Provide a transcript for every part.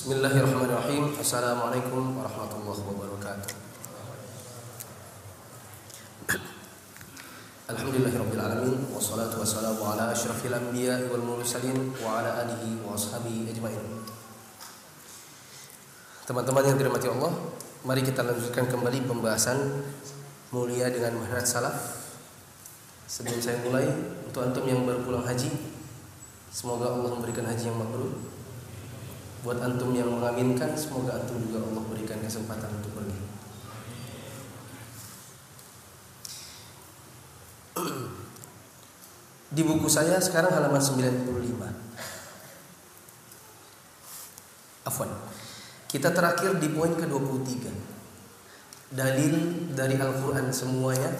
Bismillahirrahmanirrahim. Assalamualaikum warahmatullahi wabarakatuh. Alhamdulillahirabbil alamin wassalatu wassalamu ala asyrafil anbiya'i wal mursalin wa ala alihi wa ashabihi ajmain. Teman-teman yang dirahmati Allah, mari kita lanjutkan kembali pembahasan mulia dengan manhaj salaf. Sebelum saya mulai, untuk antum yang baru pulang haji, semoga Allah memberikan haji yang mabrur. Buat antum yang mengaminkan Semoga antum juga Allah berikan kesempatan untuk pergi. Di buku saya sekarang halaman 95 Afwan Kita terakhir di poin ke-23 Dalil dari Al-Quran semuanya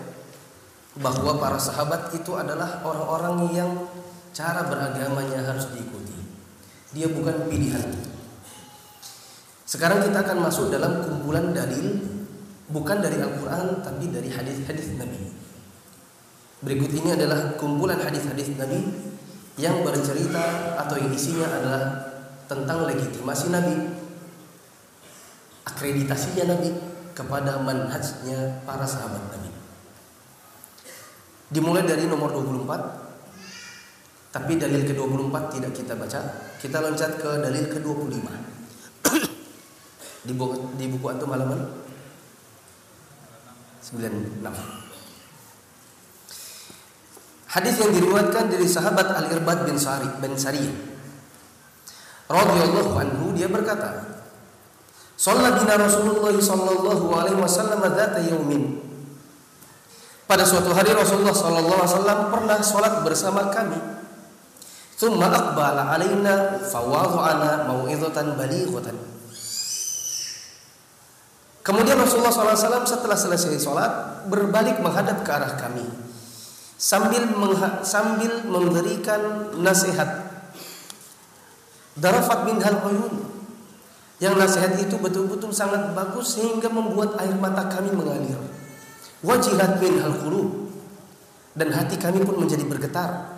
Bahwa para sahabat itu adalah orang-orang yang Cara beragamanya harus diikuti. Dia bukan pilihan sekarang kita akan masuk dalam kumpulan dalil bukan dari Al-Qur'an tapi dari hadis-hadis Nabi. Berikut ini adalah kumpulan hadis-hadis Nabi yang bercerita atau yang isinya adalah tentang legitimasi Nabi, akreditasinya Nabi kepada manhajnya para sahabat Nabi. Dimulai dari nomor 24 tapi dalil ke-24 tidak kita baca, kita loncat ke dalil ke-25 di buku, di buku antum halaman? 96. Hadis yang diriwayatkan dari sahabat Al-Irbad bin Sari bin Sariyah radhiyallahu anhu dia berkata Shalla Rasulullah sallallahu alaihi wasallam dzata yaumin Pada suatu hari Rasulullah sallallahu alaihi wasallam pernah salat bersama kami. Thumma aqbala alaina fawadha'ana mau'izatan balighatan Kemudian Rasulullah SAW setelah selesai sholat berbalik menghadap ke arah kami sambil sambil memberikan nasihat. Darafat bin hal yang nasihat itu betul-betul sangat bagus sehingga membuat air mata kami mengalir. Wajilat bin hal dan hati kami pun menjadi bergetar.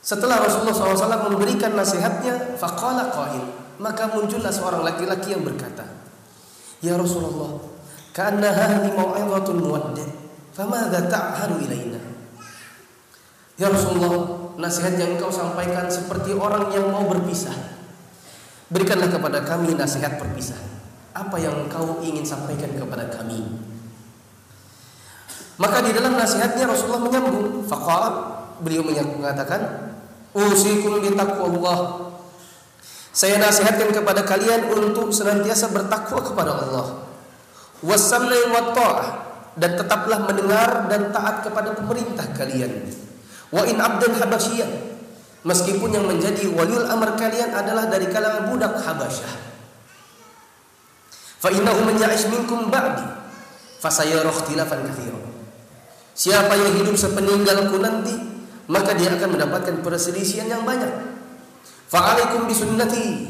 Setelah Rasulullah SAW memberikan nasihatnya, faqala qail, maka muncullah seorang laki-laki yang berkata, Ya Rasulullah, karena hadhi mau'izatun muwaddi' famadha ta'haru ilaina? Ya Rasulullah, nasihat yang engkau sampaikan seperti orang yang mau berpisah. Berikanlah kepada kami nasihat perpisah. Apa yang engkau ingin sampaikan kepada kami? Maka di dalam nasihatnya Rasulullah menyambung, faqala beliau mengatakan, "Usikum bi taqwallah saya nasihatkan kepada kalian untuk senantiasa bertakwa kepada Allah. Wasamna wa ta'ah dan tetaplah mendengar dan taat kepada pemerintah kalian. Wa in abdan habasyiyah meskipun yang menjadi waliul amr kalian adalah dari kalangan budak Habasyah. Fa innahu man ya'ish minkum ba'di fasayara ikhtilafan. Siapa yang hidup sepeninggalku nanti maka dia akan mendapatkan perselisihan yang banyak. Fa'alaikum bisunnati.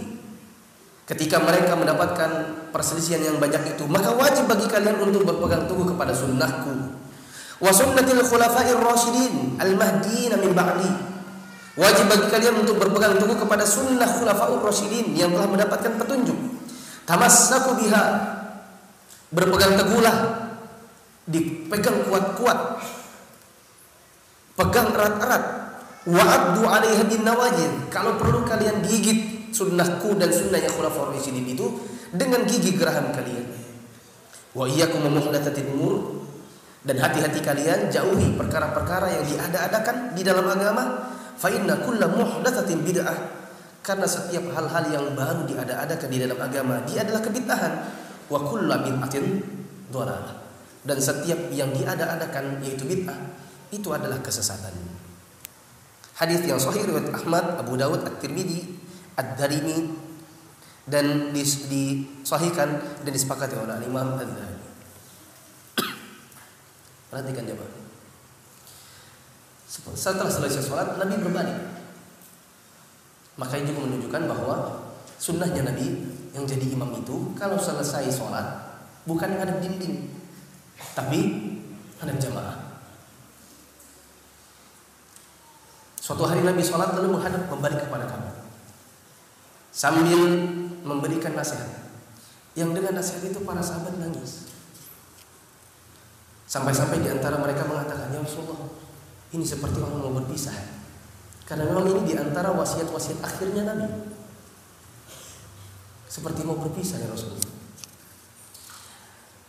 Ketika mereka mendapatkan perselisihan yang banyak itu, maka wajib bagi kalian untuk berpegang teguh kepada sunnahku. Wa sunnatil khulafa'ir rasyidin al-mahdiyina min ba'di. Wajib bagi kalian untuk berpegang teguh kepada sunnah khulafa'ur rasyidin yang telah mendapatkan petunjuk. Tamassaku biha. Berpegang teguhlah. Dipegang kuat-kuat. Pegang erat-erat Wa'addu alaiha bin nawajid. Kalau perlu kalian gigit sunnahku dan sunnahnya khulafaur rasyidin itu dengan gigi geraham kalian. Wa iyyakum muhdatsatil umur dan hati-hati kalian jauhi perkara-perkara yang diada-adakan di dalam agama. Fa inna kulla muhdatsatin bid'ah. Karena setiap hal-hal yang baru diada-adakan di dalam agama dia adalah kebid'ahan. Wa kullu bid'atin dhalalah. Dan setiap yang diada-adakan yaitu bid'ah itu adalah kesesatan. Hadis yang sahih riwayat Ahmad, Abu Dawud, At-Tirmidzi, Ad-Darimi dan disahihkan dan disepakati oleh Imam Az-Zahabi. Perhatikan dia Setelah selesai sholat, Nabi berbalik. Maka ini menunjukkan bahwa sunnahnya Nabi yang jadi imam itu kalau selesai sholat bukan ada dinding, tapi ada jamaah. Suatu hari Nabi sholat lalu menghadap kembali kepada kami. sambil memberikan nasihat. Yang dengan nasihat itu para sahabat nangis. Sampai-sampai di antara mereka mengatakan, "Ya Rasulullah, ini seperti orang mau berpisah." Karena memang ini di antara wasiat-wasiat akhirnya Nabi. Seperti mau berpisah ya Rasulullah.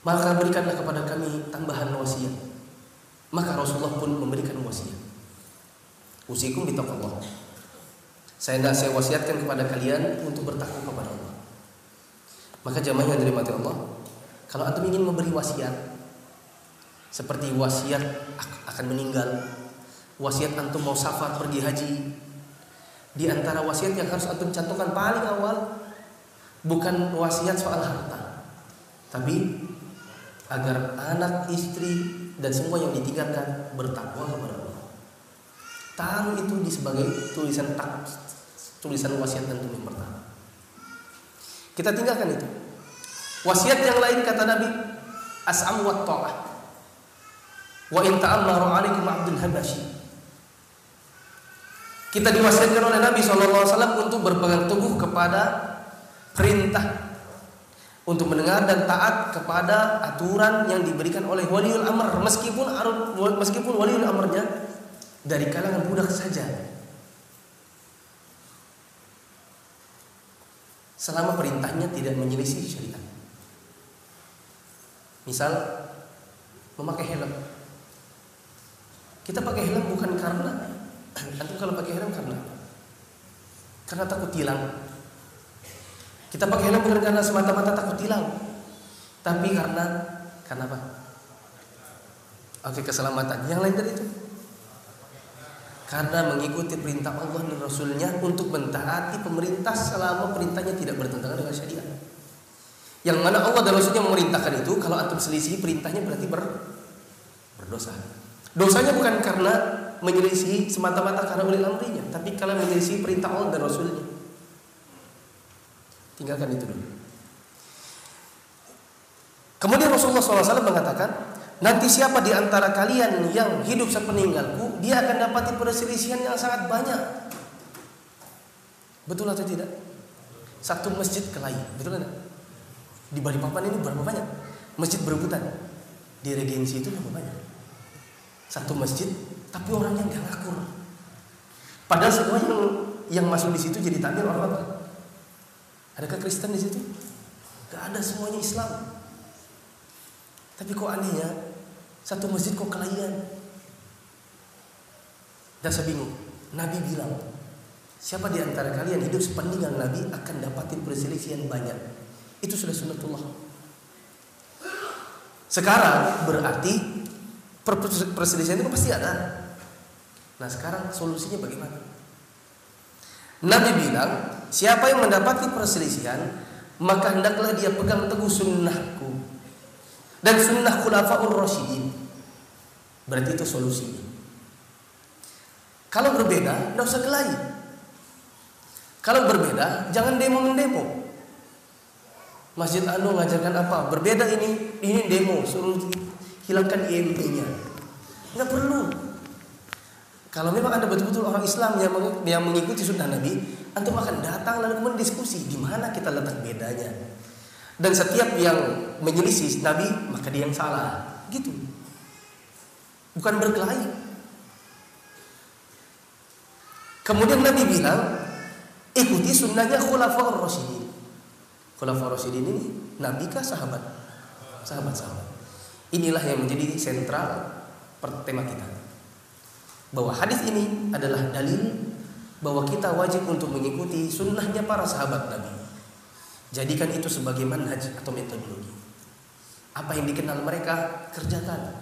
Maka berikanlah kepada kami tambahan wasiat. Maka Rasulullah pun memberikan wasiat. Usikum bitaqwallah. Saya tidak saya wasiatkan kepada kalian untuk bertakwa kepada Allah. Maka jamaah yang dirahmati Allah, kalau antum ingin memberi wasiat seperti wasiat akan meninggal, wasiat antum mau safar pergi haji, di antara wasiat yang harus antum cantumkan paling awal bukan wasiat soal harta, tapi agar anak, istri dan semua yang ditinggalkan bertakwa kepada Allah. Taruh itu di sebagai tulisan tak tulisan wasiat dan yang pertama. Kita tinggalkan itu. Wasiat yang lain kata Nabi, as'am wa ta'ah. Wa in ta'ammaru 'alaikum 'abdul habashi. Kita diwasiatkan oleh Nabi SAW untuk berpegang teguh kepada perintah untuk mendengar dan taat kepada aturan yang diberikan oleh waliul amr meskipun meskipun waliul amrnya dari kalangan budak saja selama perintahnya tidak menyelisih syariat. Misal memakai helm. Kita pakai helm bukan karena antum kalau pakai helm karena karena takut hilang. Kita pakai helm bukan karena semata-mata takut hilang, tapi karena karena apa? Oke keselamatan. Yang lain dari itu karena mengikuti perintah Allah dan Rasulnya untuk mentaati pemerintah selama perintahnya tidak bertentangan dengan syariat. Yang mana Allah dan Rasulnya memerintahkan itu, kalau antum selisih perintahnya berarti ber, berdosa. Dosanya bukan karena menyelisih semata-mata karena ulil amrinya, tapi kalau menyelisih perintah Allah dan Rasulnya. Tinggalkan itu dulu. Kemudian Rasulullah SAW mengatakan, Nanti siapa di antara kalian yang hidup sepeninggalku, dia akan dapat perselisihan yang sangat banyak. Betul atau tidak? Satu masjid kelahi, betul tidak? Di Balikpapan ini berapa banyak? Masjid berebutan. Di regensi itu berapa banyak? Satu masjid, tapi orangnya nggak ngakur. Padahal semua yang yang masuk di situ jadi takmir orang apa? Adakah Kristen di situ? Gak ada semuanya Islam. Tapi kok anehnya satu masjid kok kelahian. Dan saya bingung. Nabi bilang, siapa di antara kalian hidup sepeninggal Nabi akan dapatin perselisihan banyak. Itu sudah sunnatullah. Sekarang berarti perselisihan itu pasti ada. Nah sekarang solusinya bagaimana? Nabi bilang, siapa yang mendapati perselisihan, maka hendaklah dia pegang teguh sunnahku dan sunnah khulafaur rasyidin. Berarti itu solusinya. Kalau berbeda, tidak usah kelahi. Kalau berbeda, jangan demo mendemo. Masjid Anu ngajarkan apa? Berbeda ini, ini demo, suruh hilangkan IMP-nya. Nggak perlu. Kalau memang ada betul-betul orang Islam yang yang mengikuti sunnah Nabi, antum akan datang lalu kemudian diskusi di mana kita letak bedanya. Dan setiap yang menyelisih Nabi maka dia yang salah. Gitu. Bukan berkelahi. Kemudian Nabi bilang, ikuti sunnahnya khulafaur rasyidin. Khulafaur rasyidin ini Nabi kah sahabat? Sahabat-sahabat. Inilah yang menjadi sentral tema kita. Bahwa hadis ini adalah dalil bahwa kita wajib untuk mengikuti sunnahnya para sahabat Nabi. Jadikan itu sebagai manhaj atau metodologi. Apa yang dikenal mereka, kerjakan.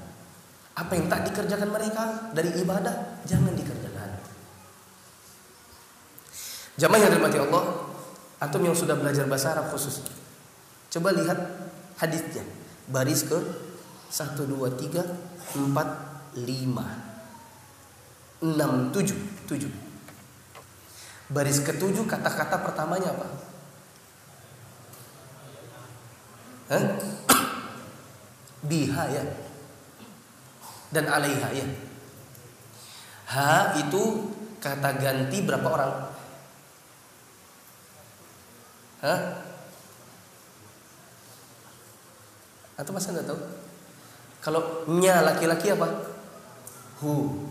Apa yang tak dikerjakan mereka dari ibadah, jangan dikerjakan. Jamaah yang dirahmati Allah, atau yang sudah belajar bahasa Arab khusus. Coba lihat hadisnya. Baris ke 1 2 3 4 5 6 7 7. Baris ketujuh kata-kata pertamanya apa? Biha ya. Dan alaiha ya. Ha itu kata ganti berapa orang? Hah? Atau masa nggak tahu? Kalau nya laki-laki apa? Hu.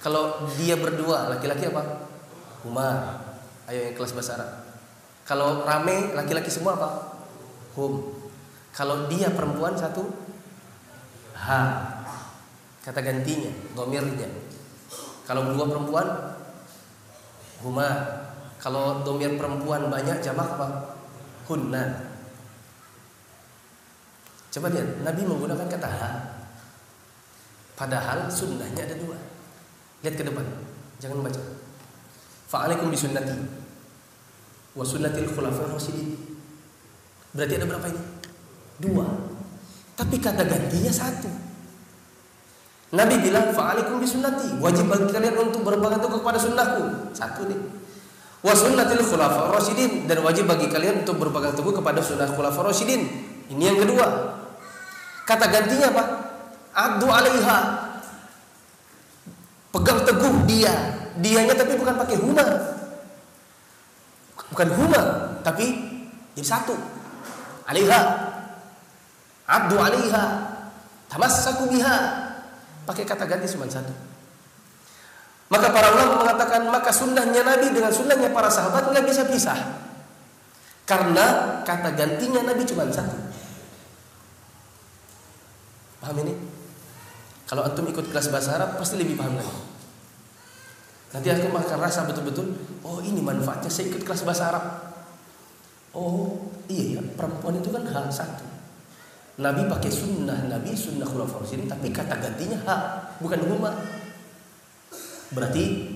Kalau dia berdua laki-laki apa? Huma. Ayo yang kelas bahasa Arab. Kalau rame laki-laki semua apa? Hum. Kalau dia perempuan satu ha. Kata gantinya, domirnya. Kalau dua perempuan huma. Kalau domir perempuan banyak jamak apa? Hunna. Coba lihat, Nabi menggunakan kata ha. Padahal sunnahnya ada dua. Lihat ke depan, jangan baca. Fa'alaikum bisunnati wa sunnatil khulafa'ir rasyidin. Berarti ada berapa ini? Dua. Tapi kata gantinya satu. Nabi bilang fa'alaikum bisunnati, wajib bagi kalian untuk berpegang teguh kepada sunnahku. Satu nih. Wa sunnatil khulafa'ir rasyidin dan wajib bagi kalian untuk berpegang teguh kepada sunnah rasyidin. Ini yang kedua. Kata gantinya apa? Adu alaiha. Pegang teguh dia. Dianya tapi bukan pakai huma. Bukan huma, tapi jadi satu. Alaiha. Adu alaiha. Tamassaku biha. Pakai kata ganti cuma satu. Maka para ulama mengatakan maka sunnahnya Nabi dengan sunnahnya para sahabat nggak bisa pisah. Karena kata gantinya Nabi cuma satu. Paham ini? Kalau antum ikut kelas bahasa Arab pasti lebih paham lagi. Nanti aku akan rasa betul-betul, oh ini manfaatnya saya ikut kelas bahasa Arab. Oh iya ya, perempuan itu kan hal satu. Nabi pakai sunnah Nabi, sunnah khulafah sini, tapi kata gantinya hak, bukan huma. Berarti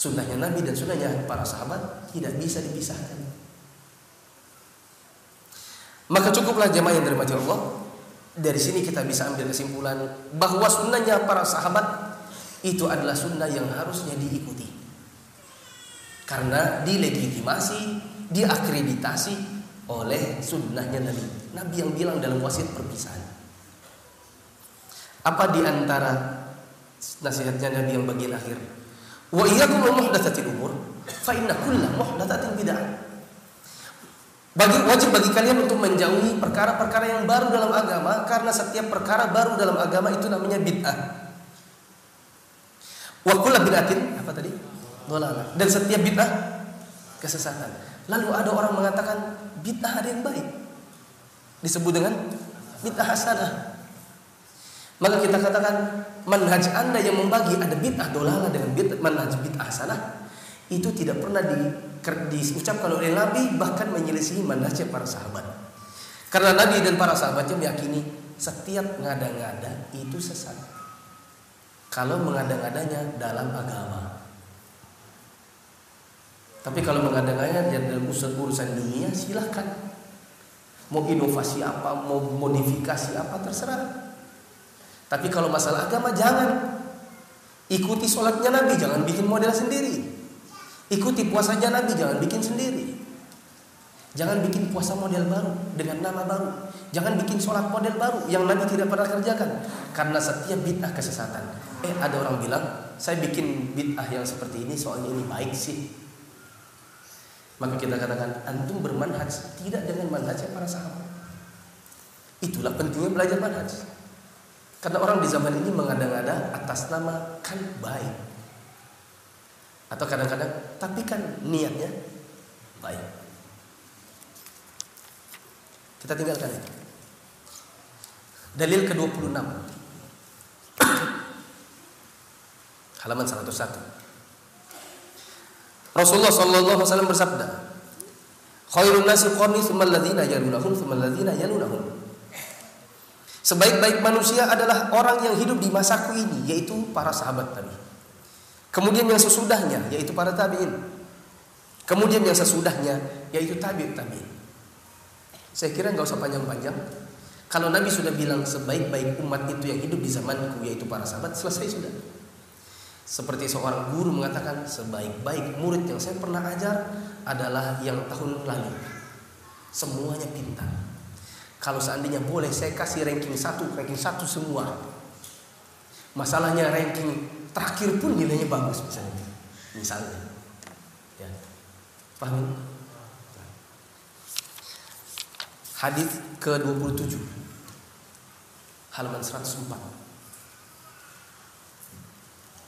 sunnahnya Nabi dan sunnahnya para sahabat tidak bisa dipisahkan. Maka cukuplah jemaah yang dirahmati Allah dari sini kita bisa ambil kesimpulan bahwa sunnahnya para sahabat itu adalah sunnah yang harusnya diikuti. Karena dilegitimasi, diakreditasi oleh sunnahnya Nabi. Nabi yang bilang dalam wasiat perpisahan. Apa di antara nasihatnya Nabi yang bagian akhir? Wa iyyakum muhdatsatil umur fa inna kulla muhdatsatin bid'ah. Bagi wajib bagi kalian untuk menjauhi perkara-perkara yang baru dalam agama karena setiap perkara baru dalam agama itu namanya bid'ah. Wa kullu bid'atin apa tadi? Dhalalah. Dan setiap bid'ah kesesatan. Lalu ada orang mengatakan bid'ah ada yang baik. Disebut dengan bid'ah hasanah. Maka kita katakan manhaj Anda yang membagi ada bid'ah dolala dengan bid'ah manhaj bid'ah hasanah itu tidak pernah di diucapkan oleh Nabi bahkan menyelisihi manhaj para sahabat. Karena Nabi dan para sahabatnya meyakini setiap ngada-ngada itu sesat. Kalau mengada-ngadanya dalam agama. Tapi kalau mengada-ngadanya dalam urusan dunia silahkan. Mau inovasi apa, mau modifikasi apa terserah. Tapi kalau masalah agama jangan. Ikuti sholatnya Nabi, jangan bikin model sendiri. Ikuti puasanya Nabi, jangan bikin sendiri. Jangan bikin puasa model baru dengan nama baru. Jangan bikin sholat model baru yang Nabi tidak pernah kerjakan. Karena setiap bid'ah kesesatan. Eh ada orang bilang, saya bikin bid'ah yang seperti ini soalnya ini baik sih. Maka kita katakan, antum bermanhaj tidak dengan manhajnya para sahabat. Itulah pentingnya belajar manhaj. Karena orang di zaman ini mengada-ngada atas nama kan baik. Atau kadang-kadang tapi kan niatnya baik. Kita tinggalkan itu. Dalil ke-26. Halaman 101. Rasulullah sallallahu alaihi wasallam bersabda, "Khairun nasi qarni tsumma alladziina yalunahum tsumma alladziina yalunahum." Sebaik-baik manusia adalah orang yang hidup di masaku ini, yaitu para sahabat tadi. Kemudian yang sesudahnya yaitu para tabi'in. Kemudian yang sesudahnya yaitu tabi'in. Saya kira nggak usah panjang-panjang. Kalau Nabi sudah bilang sebaik-baik umat itu yang hidup di zamanku yaitu para sahabat, selesai sudah. Seperti seorang guru mengatakan sebaik-baik murid yang saya pernah ajar adalah yang tahun lalu. Semuanya pintar. Kalau seandainya boleh saya kasih ranking satu, ranking satu semua. Masalahnya ranking terakhir pun nilainya bagus misalnya misalnya ya paham Hadis ke-27 halaman 104.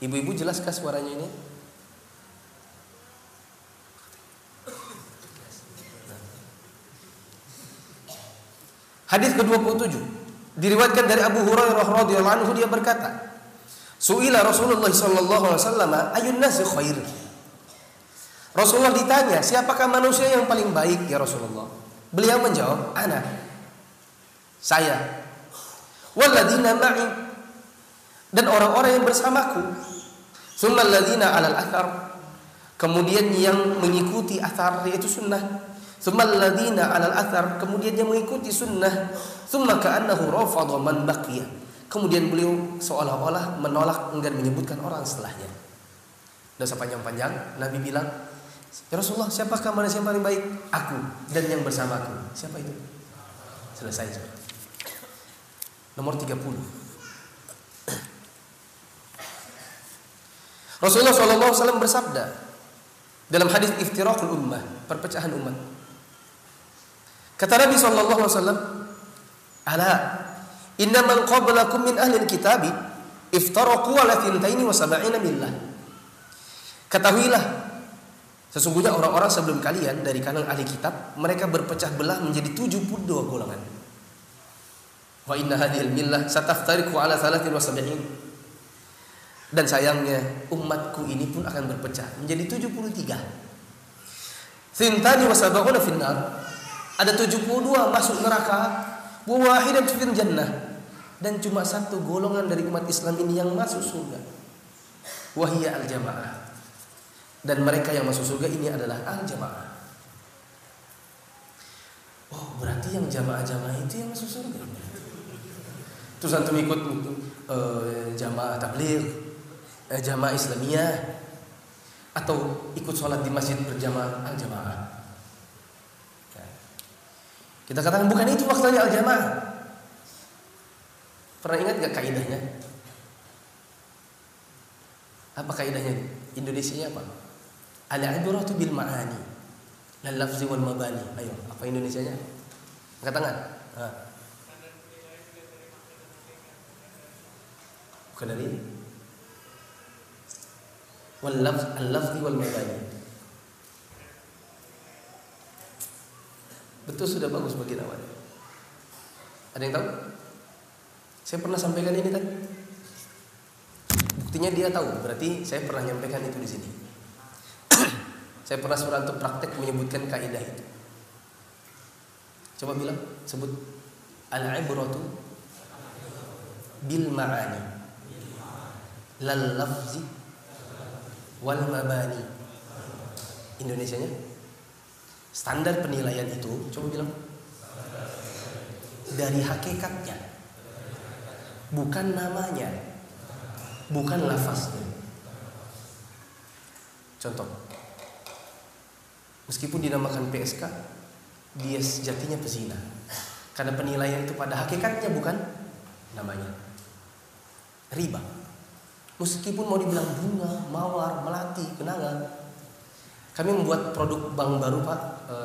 Ibu-ibu jelaskah suaranya ini? Hadis ke-27 diriwayatkan dari Abu Hurairah radhiyallahu anhu dia berkata, Suila Rasulullah sallallahu alaihi wasallam ayun nasi khair. Rasulullah ditanya, siapakah manusia yang paling baik ya Rasulullah? Beliau menjawab, ana. Saya. Walladina ma'i dan orang-orang yang bersamaku. Tsumma alladina 'alal athar. Kemudian yang mengikuti athar yaitu sunnah. Thumma alladziina 'alal athar, kemudian dia mengikuti sunnah. Thumma ka'annahu rafadha man baqiya. Kemudian beliau seolah-olah menolak enggan menyebutkan orang setelahnya. Dan sepanjang-panjang Nabi bilang, "Ya Rasulullah, siapakah manusia yang paling baik? Aku dan yang bersamaku." Siapa itu? Selesai. Nomor 30. Rasulullah SAW bersabda dalam hadis iftiraqul ummah, perpecahan umat. Kata Nabi sallallahu alaihi wasallam, "Ala inna man qablakum min ahli kitabi iftaraqu ala thintaini wa sab'ina millah." Ketahuilah sesungguhnya orang-orang sebelum kalian dari kalangan ahli kitab mereka berpecah belah menjadi 72 golongan. Wa inna hadhil millah sataftariqu ala 73. Dan sayangnya umatku ini pun akan berpecah menjadi 73. Thintani wa sab'una finnar ada 72 masuk neraka, wa wahidan fil jannah. Dan cuma satu golongan dari umat Islam ini yang masuk surga. Wahia al-jamaah. Dan mereka yang masuk surga ini adalah al-jamaah. Oh, berarti yang jamaah-jamaah itu yang masuk surga. Terus antum ikut uh, jamaah tabligh, uh, jamaah Islamiyah atau ikut sholat di masjid berjamaah al-jamaah. Kita katakan bukan itu maksudnya al-jamaah. Pernah ingat gak kaidahnya? Apa kaidahnya? Indonesia apa? Al-ibratu bil ma'ani. Lal lafzi wal mabani. Ayo, apa Indonesianya? Angkat tangan. Bukan dari wal lafz wal. Betul sudah bagus bagi awal. Ada yang tahu? Saya pernah sampaikan ini tadi. Buktinya dia tahu, berarti saya pernah nyampaikan itu di sini. saya pernah suruh untuk praktek menyebutkan kaidah itu. Coba bilang, sebut al-ibratu bil ma'ani lal lafzi wal mabani. Indonesianya? Standar penilaian itu, coba bilang dari hakikatnya, bukan namanya, bukan lafaznya. Contoh, meskipun dinamakan PSK, dia sejatinya pezina. Karena penilaian itu pada hakikatnya bukan namanya. Riba. Meskipun mau dibilang bunga, mawar, melati, kenangan, kami membuat produk bank baru Pak, e,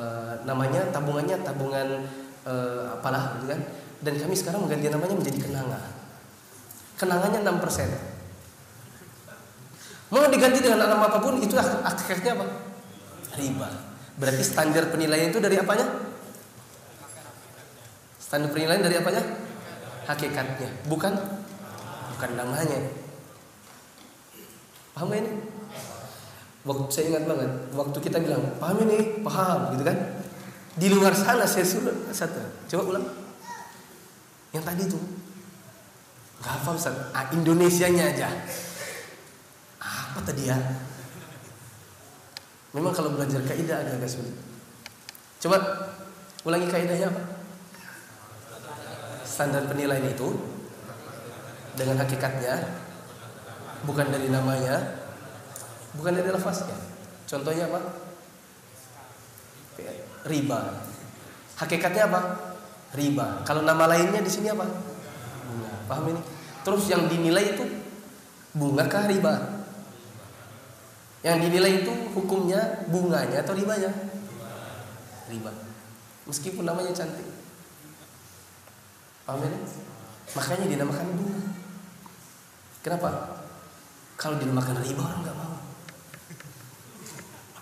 namanya tabungannya tabungan e, apalah gitu kan. Dan kami sekarang mengganti namanya menjadi kenanga. Kenangannya 6%. Mau diganti dengan nama apa pun itu akhirnya apa? Riba. Berarti standar penilaian itu dari apanya? Standar penilaian dari apanya? Hakikatnya, bukan bukan namanya. Paham ini? Waktu saya ingat banget, waktu kita bilang paham ini, paham, gitu kan? Di luar sana saya suruh satu, coba ulang. Yang tadi itu, nggak hafal Ustaz. Ah, Indonesianya aja. Apa tadi ya? Memang kalau belajar kaidah agak-agak sulit. Coba ulangi kaidahnya apa? Standar penilaian itu dengan hakikatnya bukan dari namanya bukan dari lafaznya. Contohnya apa? Riba. Hakikatnya apa? Riba. Kalau nama lainnya di sini apa? Bunga. Paham ini? Terus yang dinilai itu bunga kah riba? Yang dinilai itu hukumnya bunganya atau ribanya? Riba. Meskipun namanya cantik. Paham ya? Makanya dinamakan bunga. Kenapa? Kalau dinamakan riba orang nggak mau.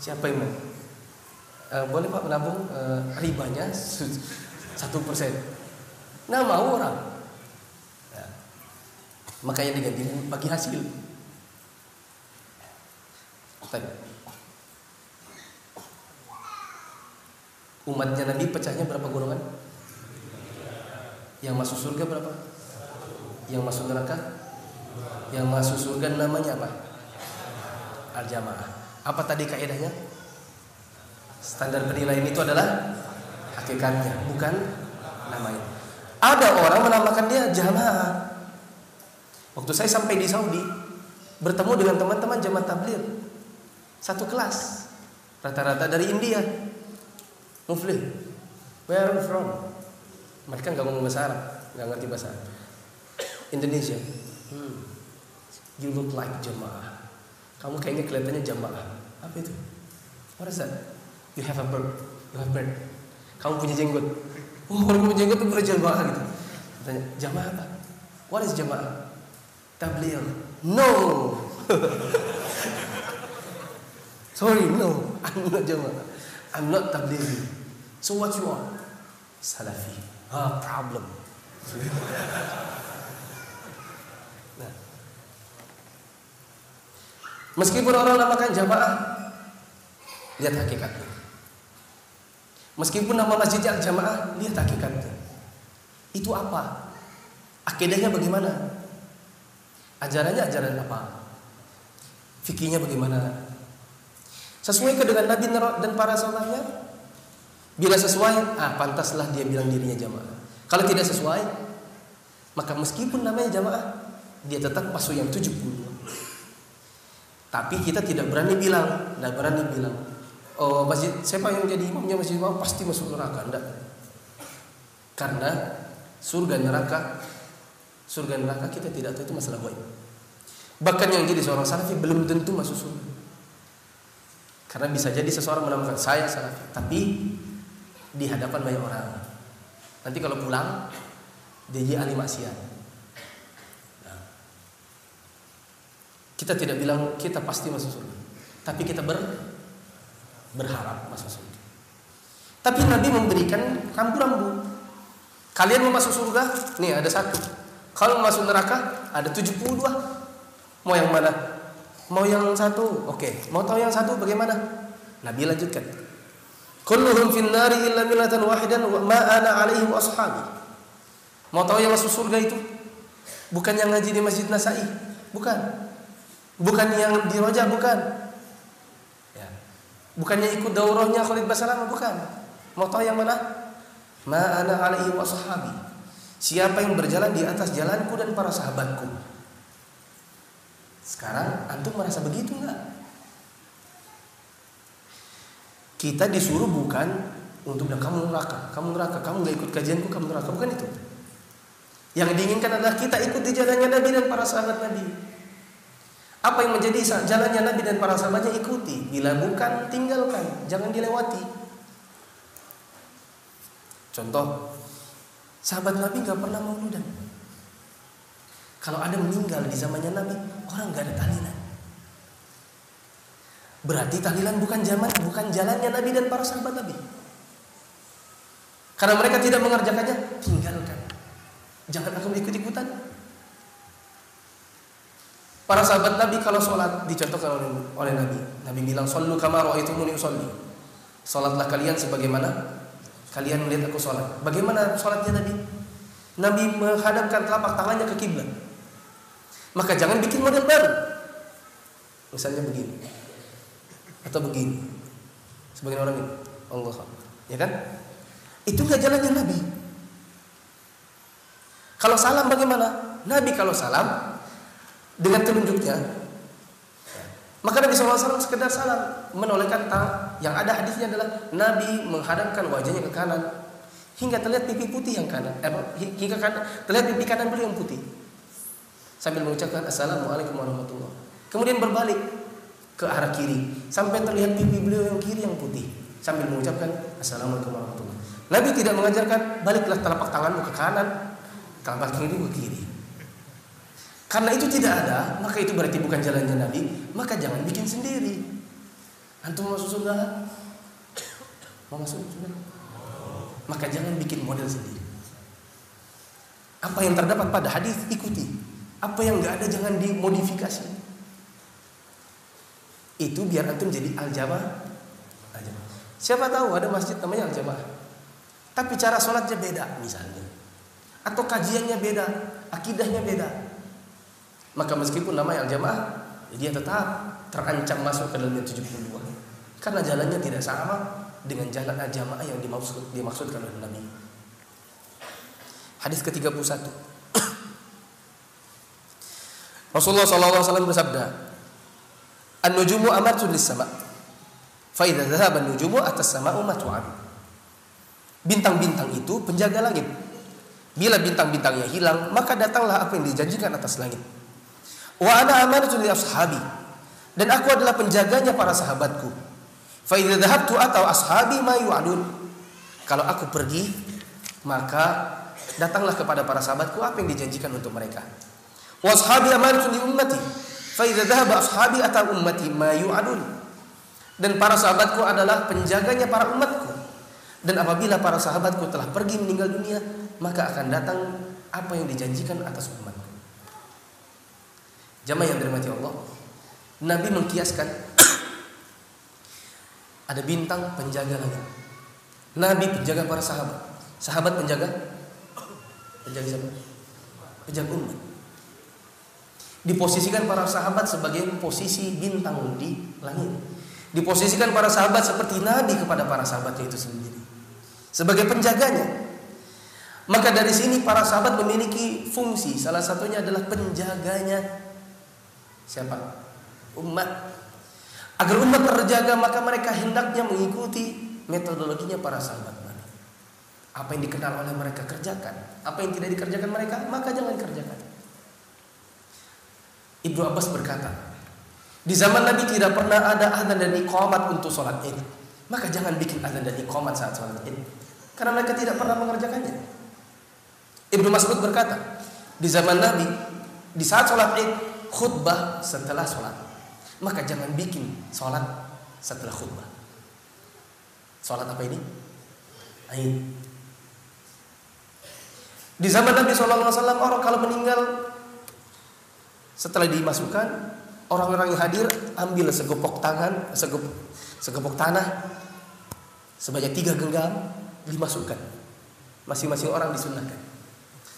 Siapa yang mau? Uh, boleh pak menabung uh, ribanya satu persen? Nggak mau orang. Ya. Makanya diganti bagi hasil. Tanya. Umatnya Nabi pecahnya berapa golongan? Yang masuk surga berapa? Yang masuk neraka? Yang masuk surga namanya apa? Al-jamaah. Apa tadi kaidahnya? Standar penilaian itu adalah hakikatnya, bukan namanya. Ada orang menamakan dia jamaah. Waktu saya sampai di Saudi, bertemu dengan teman-teman jamaah tabligh. Satu kelas. Rata-rata dari India. Muflih. Where are you from? Mereka nggak ngomong bahasa Arab, nggak ngerti bahasa. Indonesia. Hmm. You look like jamaah. Kamu kayaknya kelihatannya jamaah. Apa itu? What is that? You have a bird. You have bird. Kamu punya jenggot. Oh, orang punya jenggot itu berjamaah gitu. Tanya, jamaah apa? What is jamaah? Tabligh. No. Sorry, no. I'm not jamaah. I'm not tabligh. So what you are? Salafi. Ah, problem. Meskipun orang namakan jamaah, lihat hakikatnya. Meskipun nama masjidnya jamaah, lihat hakikatnya. Itu apa? Akidahnya bagaimana? Ajarannya ajaran apa? Fikihnya bagaimana? Sesuai dengan Nabi dan para sahabatnya? Bila sesuai, ah pantaslah dia bilang dirinya jamaah. Kalau tidak sesuai, maka meskipun namanya jamaah, dia tetap masuk yang 70. Tapi kita tidak berani bilang, tidak berani bilang, oh masjid siapa yang jadi imamnya masjid imam pasti masuk neraka, enggak. Karena surga neraka, surga neraka kita tidak tahu itu masalah gaib. Bahkan yang jadi seorang salafi belum tentu masuk surga. Karena bisa jadi seseorang menamakan saya salafi, tapi di hadapan banyak orang. Nanti kalau pulang dia jadi ahli maksiat. Kita tidak bilang kita pasti masuk surga, tapi kita ber, berharap masuk surga. Tapi Nabi memberikan rambu-rambu. Kalian mau masuk surga? Nih ada satu. Kalau masuk neraka ada 72. Mau yang mana? Mau yang satu? Oke. Mau tahu yang satu bagaimana? Nabi lanjutkan. Kulluhum fin nari illa millatan wahidan wa ma ana alaihi wa ashabi. Mau tahu yang masuk surga itu? Bukan yang ngaji di Masjid Nasai, bukan. Bukan yang di Roja, bukan. Ya. Bukannya ikut daurahnya Khalid Basalam, bukan. Mau tahu yang mana? Ma ana alaihi wa ashabi. Siapa yang berjalan di atas jalanku dan para sahabatku. Sekarang antum merasa begitu enggak? Kita disuruh bukan untuk dan kamu neraka, kamu neraka, kamu nggak ikut kajianku, kamu neraka, bukan itu. Yang diinginkan adalah kita ikut di jalannya Nabi dan para sahabat Nabi. Apa yang menjadi jalannya Nabi dan para sahabatnya ikuti. Bila bukan, tinggalkan, jangan dilewati. Contoh, sahabat Nabi nggak pernah mauludan. Kalau ada meninggal di zamannya Nabi, orang nggak ada tahlilan. Berarti tahlilan bukan zaman, bukan jalannya Nabi dan para sahabat Nabi. Karena mereka tidak mengerjakannya, tinggalkan. Jangan akan ikut-ikutan. Para sahabat Nabi kalau sholat dicontohkan oleh, oleh Nabi. Nabi bilang, "Sallu kama ra'aitumuni usolli." Sholatlah kalian sebagaimana kalian melihat aku sholat. Bagaimana sholatnya Nabi? Nabi menghadapkan telapak tangannya ke kiblat. Maka jangan bikin model baru. Misalnya begini atau begini sebagian orang ini Allah ya kan itu nggak jalannya Nabi kalau salam bagaimana Nabi kalau salam dengan telunjuknya maka Nabi SAW sekedar salam menolehkan tang yang ada hadisnya adalah Nabi menghadapkan wajahnya ke kanan hingga terlihat pipi putih yang kanan eh, hingga kanan, terlihat pipi kanan beliau yang putih. Sambil mengucapkan assalamualaikum warahmatullah kemudian berbalik ke arah kiri sampai terlihat pipi beliau yang kiri yang putih. Sambil mengucapkan assalamualaikum warahmatullahi Nabi tidak mengajarkan baliklah telapak tanganmu ke kanan Telapak kiri ke kiri. Karena itu tidak ada, maka itu berarti bukan jalannya Nabi, maka jangan bikin sendiri. Antum masuk surga? Mau masuk surga? Maka jangan bikin model sendiri. Apa yang terdapat pada hadis ikuti. Apa yang nggak ada jangan dimodifikasi. Itu biar antum jadi aljamaah. Siapa tahu ada masjid namanya aljamaah. Tapi cara sholatnya beda misalnya. Atau kajiannya beda, akidahnya beda maka meskipun namanya al-jamaah dia tetap terancam masuk ke dalam 72 karena jalannya tidak sama dengan jalan al-jamaah yang dimaksud dimaksudkan oleh Nabi. Hadis ke-31. Rasulullah SAW bersabda, "An-nujumu amatun lis-sama. Fa idza dhahaba an-nujumu atas sama'u matu'an." Bintang-bintang itu penjaga langit. Bila bintang-bintangnya hilang, maka datanglah apa yang dijanjikan atas langit. Wa ana amanatu li ashabi. Dan aku adalah penjaganya para sahabatku. Fa idza dhahabtu atau ashabi ma yu'adun. Kalau aku pergi, maka datanglah kepada para sahabatku apa yang dijanjikan untuk mereka. Wa ashabi amanatu li ummati. Fa idza dhahaba ashabi atau ummati ma yu'adun. Dan para sahabatku adalah penjaganya para umatku. Dan apabila para sahabatku telah pergi meninggal dunia, maka akan datang apa yang dijanjikan atas umatku. Jamaah yang dirahmati Allah. Nabi mengkiaskan ada bintang penjaga langit. Nabi penjaga para sahabat. Sahabat penjaga penjaga siapa? Penjaga umat. Diposisikan para sahabat sebagai posisi bintang di langit. Diposisikan para sahabat seperti Nabi kepada para sahabatnya itu sendiri. Sebagai penjaganya. Maka dari sini para sahabat memiliki fungsi. Salah satunya adalah penjaganya Siapa? Umat. Agar umat terjaga maka mereka hendaknya mengikuti metodologinya para sahabat Nabi. Apa yang dikenal oleh mereka kerjakan, apa yang tidak dikerjakan mereka maka jangan kerjakan. Ibnu Abbas berkata, di zaman Nabi tidak pernah ada adzan dan iqamat untuk sholat id. Maka jangan bikin adzan dan iqamat saat sholat id. Karena mereka tidak pernah mengerjakannya. Ibnu Mas'ud berkata, di zaman Nabi, di saat sholat id, khutbah setelah sholat. Maka jangan bikin sholat setelah khutbah. Sholat apa ini? Ain. Di zaman Nabi SAW orang kalau meninggal setelah dimasukkan orang-orang yang hadir ambil segepok tangan, segepok, segepok tanah sebanyak tiga genggam dimasukkan. Masing-masing orang disunahkan.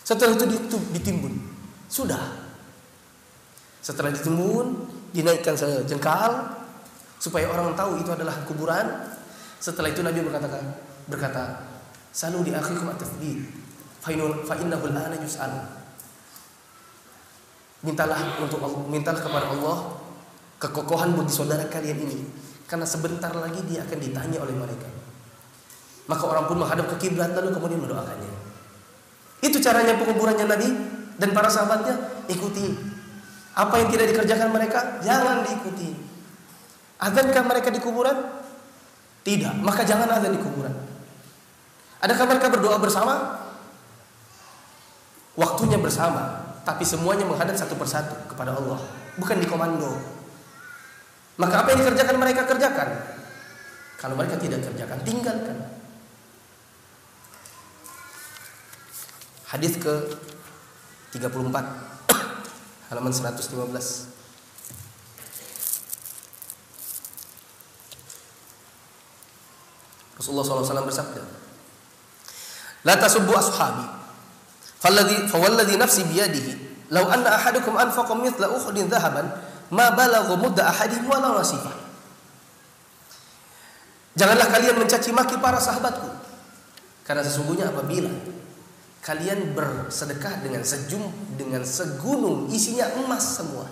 Setelah itu ditimbun. Sudah setelah ditimbun, dinaikkan sejengkal supaya orang tahu itu adalah kuburan. Setelah itu Nabi berkata berkata, "Salu di akhikum at-tathbit, fa innahu al-ana yus'al." Mintalah untuk Allah, mintalah kepada Allah kekokohan bagi saudara kalian ini karena sebentar lagi dia akan ditanya oleh mereka. Maka orang pun menghadap ke kiblat lalu kemudian mendoakannya. Itu caranya penguburannya Nabi dan para sahabatnya ikuti apa yang tidak dikerjakan mereka jangan diikuti. Azankah mereka di kuburan? Tidak, maka jangan azan di kuburan. Adakah mereka berdoa bersama? Waktunya bersama, tapi semuanya menghadap satu persatu kepada Allah, bukan di komando. Maka apa yang dikerjakan mereka kerjakan. Kalau mereka tidak kerjakan, tinggalkan. Hadis ke 34 halaman 115 Rasulullah SAW bersabda La tasubbu ashabi Falladhi fawalladhi nafsi biyadihi Lau anna ahadukum anfaqa mithla ukhudin dhahaban Ma balaghu mudda ahadihim walau nasifah Janganlah kalian mencaci maki para sahabatku Karena sesungguhnya apabila kalian bersedekah dengan sejum dengan segunung isinya emas semua.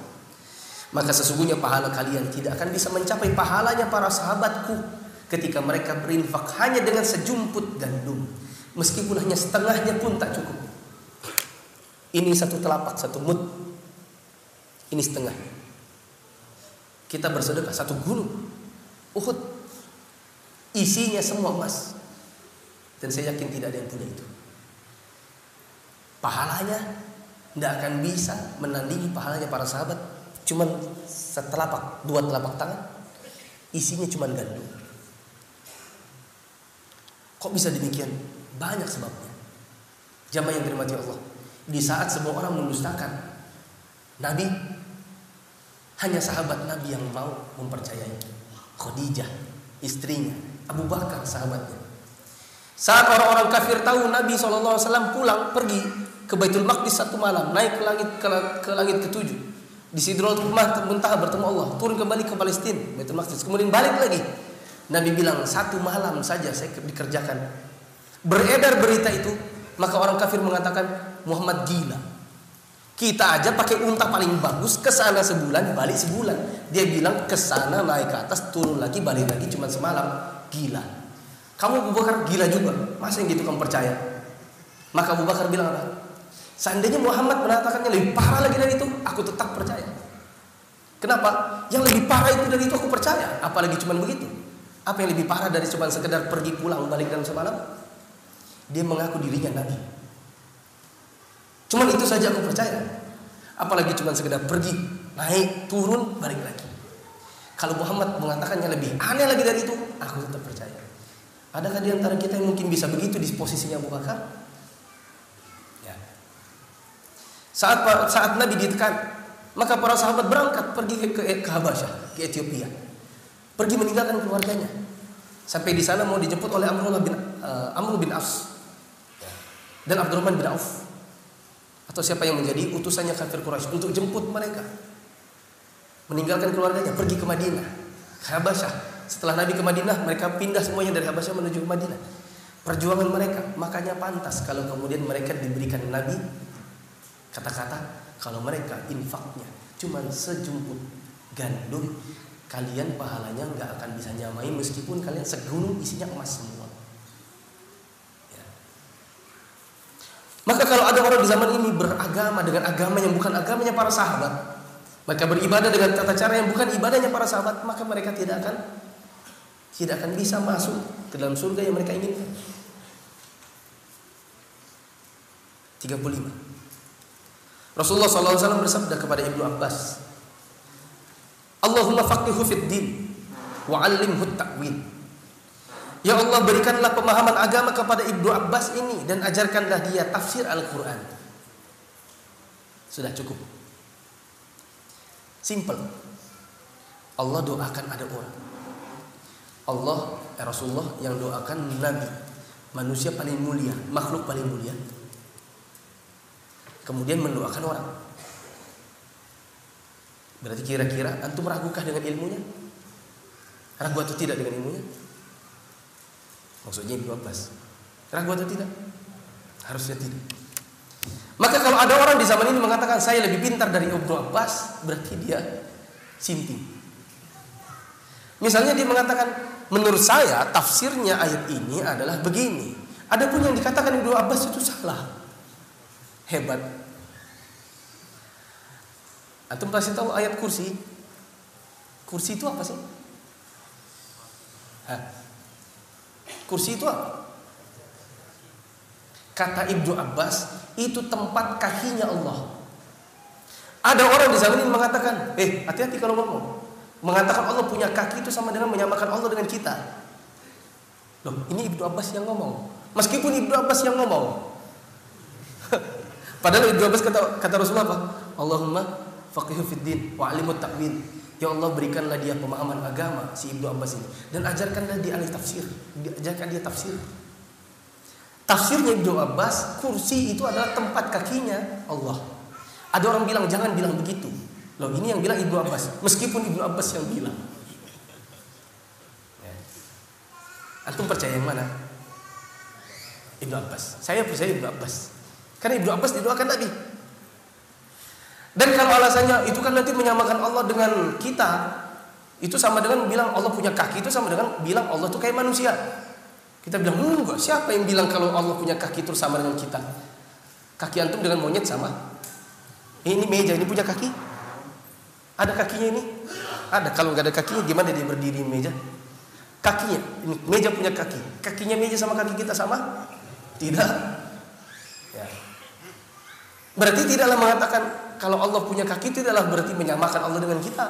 Maka sesungguhnya pahala kalian tidak akan bisa mencapai pahalanya para sahabatku ketika mereka berinfak hanya dengan sejumput gandum. Meskipun hanya setengahnya pun tak cukup. Ini satu telapak satu mut. Ini setengahnya kita bersedekah satu gunung. Uhud. Isinya semua emas. Dan saya yakin tidak ada yang punya itu pahalanya tidak akan bisa menandingi pahalanya para sahabat. Cuman setelapak, dua telapak tangan, isinya cuma gandum. Kok bisa demikian? Banyak sebabnya. Jamaah yang dirahmati Allah. Di saat semua orang mendustakan Nabi, hanya sahabat Nabi yang mau mempercayai. Khadijah, istrinya, Abu Bakar, sahabatnya. Saat orang-orang kafir tahu Nabi SAW pulang pergi ke Baitul Maqdis satu malam, naik ke langit ke, ke langit ketujuh. Di Sidratul Muntaha bertemu Allah, turun kembali ke Palestina, Baitul Maqdis, kemudian balik lagi. Nabi bilang satu malam saja saya dikerjakan. Beredar berita itu, maka orang kafir mengatakan Muhammad gila. Kita aja pakai unta paling bagus ke sana sebulan, balik sebulan. Dia bilang ke sana naik ke atas, turun lagi, balik lagi cuma semalam. Gila. Kamu Abu Bakar gila juga. Masa yang gitu kamu percaya? Maka Abu Bakar bilang? Seandainya Muhammad mengatakannya lebih parah lagi dari itu, aku tetap percaya. Kenapa? Yang lebih parah itu dari itu aku percaya. Apalagi cuma begitu. Apa yang lebih parah dari cuma sekedar pergi pulang balik dalam semalam? Dia mengaku dirinya Nabi. Cuma itu saja aku percaya. Apalagi cuma sekedar pergi, naik, turun, balik lagi. Kalau Muhammad mengatakannya lebih aneh lagi dari itu, aku tetap percaya. Adakah di antara kita yang mungkin bisa begitu di posisinya Abu Bakar? Saat saat Nabi ditekan, maka para sahabat berangkat pergi ke, ke, ke Habasyah, ke Ethiopia. Pergi meninggalkan keluarganya. Sampai di sana mau dijemput oleh Amrullah bin uh, Amr bin As dan Abdurrahman bin Auf atau siapa yang menjadi utusannya kafir Quraisy untuk jemput mereka. Meninggalkan keluarganya pergi ke Madinah, ke Habasyah. Setelah Nabi ke Madinah, mereka pindah semuanya dari Habasyah menuju ke Madinah. Perjuangan mereka, makanya pantas kalau kemudian mereka diberikan Nabi Kata-kata kalau mereka infaknya cuma sejumput gandum, kalian pahalanya nggak akan bisa nyamai meskipun kalian segunung isinya emas semua. Ya. Maka kalau ada orang di zaman ini beragama dengan agama yang bukan agamanya para sahabat, mereka beribadah dengan tata cara yang bukan ibadahnya para sahabat, maka mereka tidak akan tidak akan bisa masuk ke dalam surga yang mereka inginkan. 35 Rasulullah SAW bersabda kepada Ibnu Abbas, Allahumma faqihu fid din wa 'allimhu ta'wil. Ya Allah berikanlah pemahaman agama kepada Ibnu Abbas ini dan ajarkanlah dia tafsir Al-Qur'an. Sudah cukup. Simple. Allah doakan ada orang. Allah eh, Rasulullah yang doakan Nabi, manusia paling mulia, makhluk paling mulia kemudian mendoakan orang. Berarti kira-kira antum ragukah dengan ilmunya? Ragu atau tidak dengan ilmunya? Maksudnya Ibnu Abbas. Ragu atau tidak? Harusnya tidak. Maka kalau ada orang di zaman ini mengatakan saya lebih pintar dari Ibnu Abbas, berarti dia sinting. Misalnya dia mengatakan menurut saya tafsirnya ayat ini adalah begini. Adapun yang dikatakan Ibnu Abbas itu salah hebat. Antum pasti tahu ayat kursi. Kursi itu apa sih? Hah? Kursi itu apa? Kata Ibnu Abbas, itu tempat kakinya Allah. Ada orang di zaman ini mengatakan, eh hati-hati kalau ngomong. Mengatakan Allah punya kaki itu sama dengan menyamakan Allah dengan kita. Loh, ini Ibnu Abbas yang ngomong. Meskipun Ibnu Abbas yang ngomong, Padahal Ibnu Abbas kata, kata Rasulullah apa? Allahumma faqihu fid din wa alimu ta'wil. Ya Allah berikanlah dia pemahaman agama si Ibnu Abbas ini dan ajarkanlah dia ahli tafsir. Ajarkan dia tafsir. Tafsirnya Ibnu Abbas, kursi itu adalah tempat kakinya Allah. Ada orang bilang jangan bilang begitu. Loh ini yang bilang Ibnu Abbas, meskipun Ibnu Abbas yang bilang. Ya. Antum percaya yang mana? Ibnu Abbas. Saya percaya Ibnu Abbas. Karena Ibnu Abbas didoakan Nabi. Dan kalau alasannya itu kan nanti menyamakan Allah dengan kita, itu sama dengan bilang Allah punya kaki itu sama dengan bilang Allah itu kayak manusia. Kita bilang enggak, siapa yang bilang kalau Allah punya kaki itu sama dengan kita? Kaki antum dengan monyet sama? Ini meja ini punya kaki? Ada kakinya ini? Ada. Kalau nggak ada kakinya gimana dia berdiri di meja? Kakinya, ini meja punya kaki. Kakinya meja sama kaki kita sama? Tidak. Ya. Berarti tidaklah mengatakan kalau Allah punya kaki tidaklah berarti menyamakan Allah dengan kita.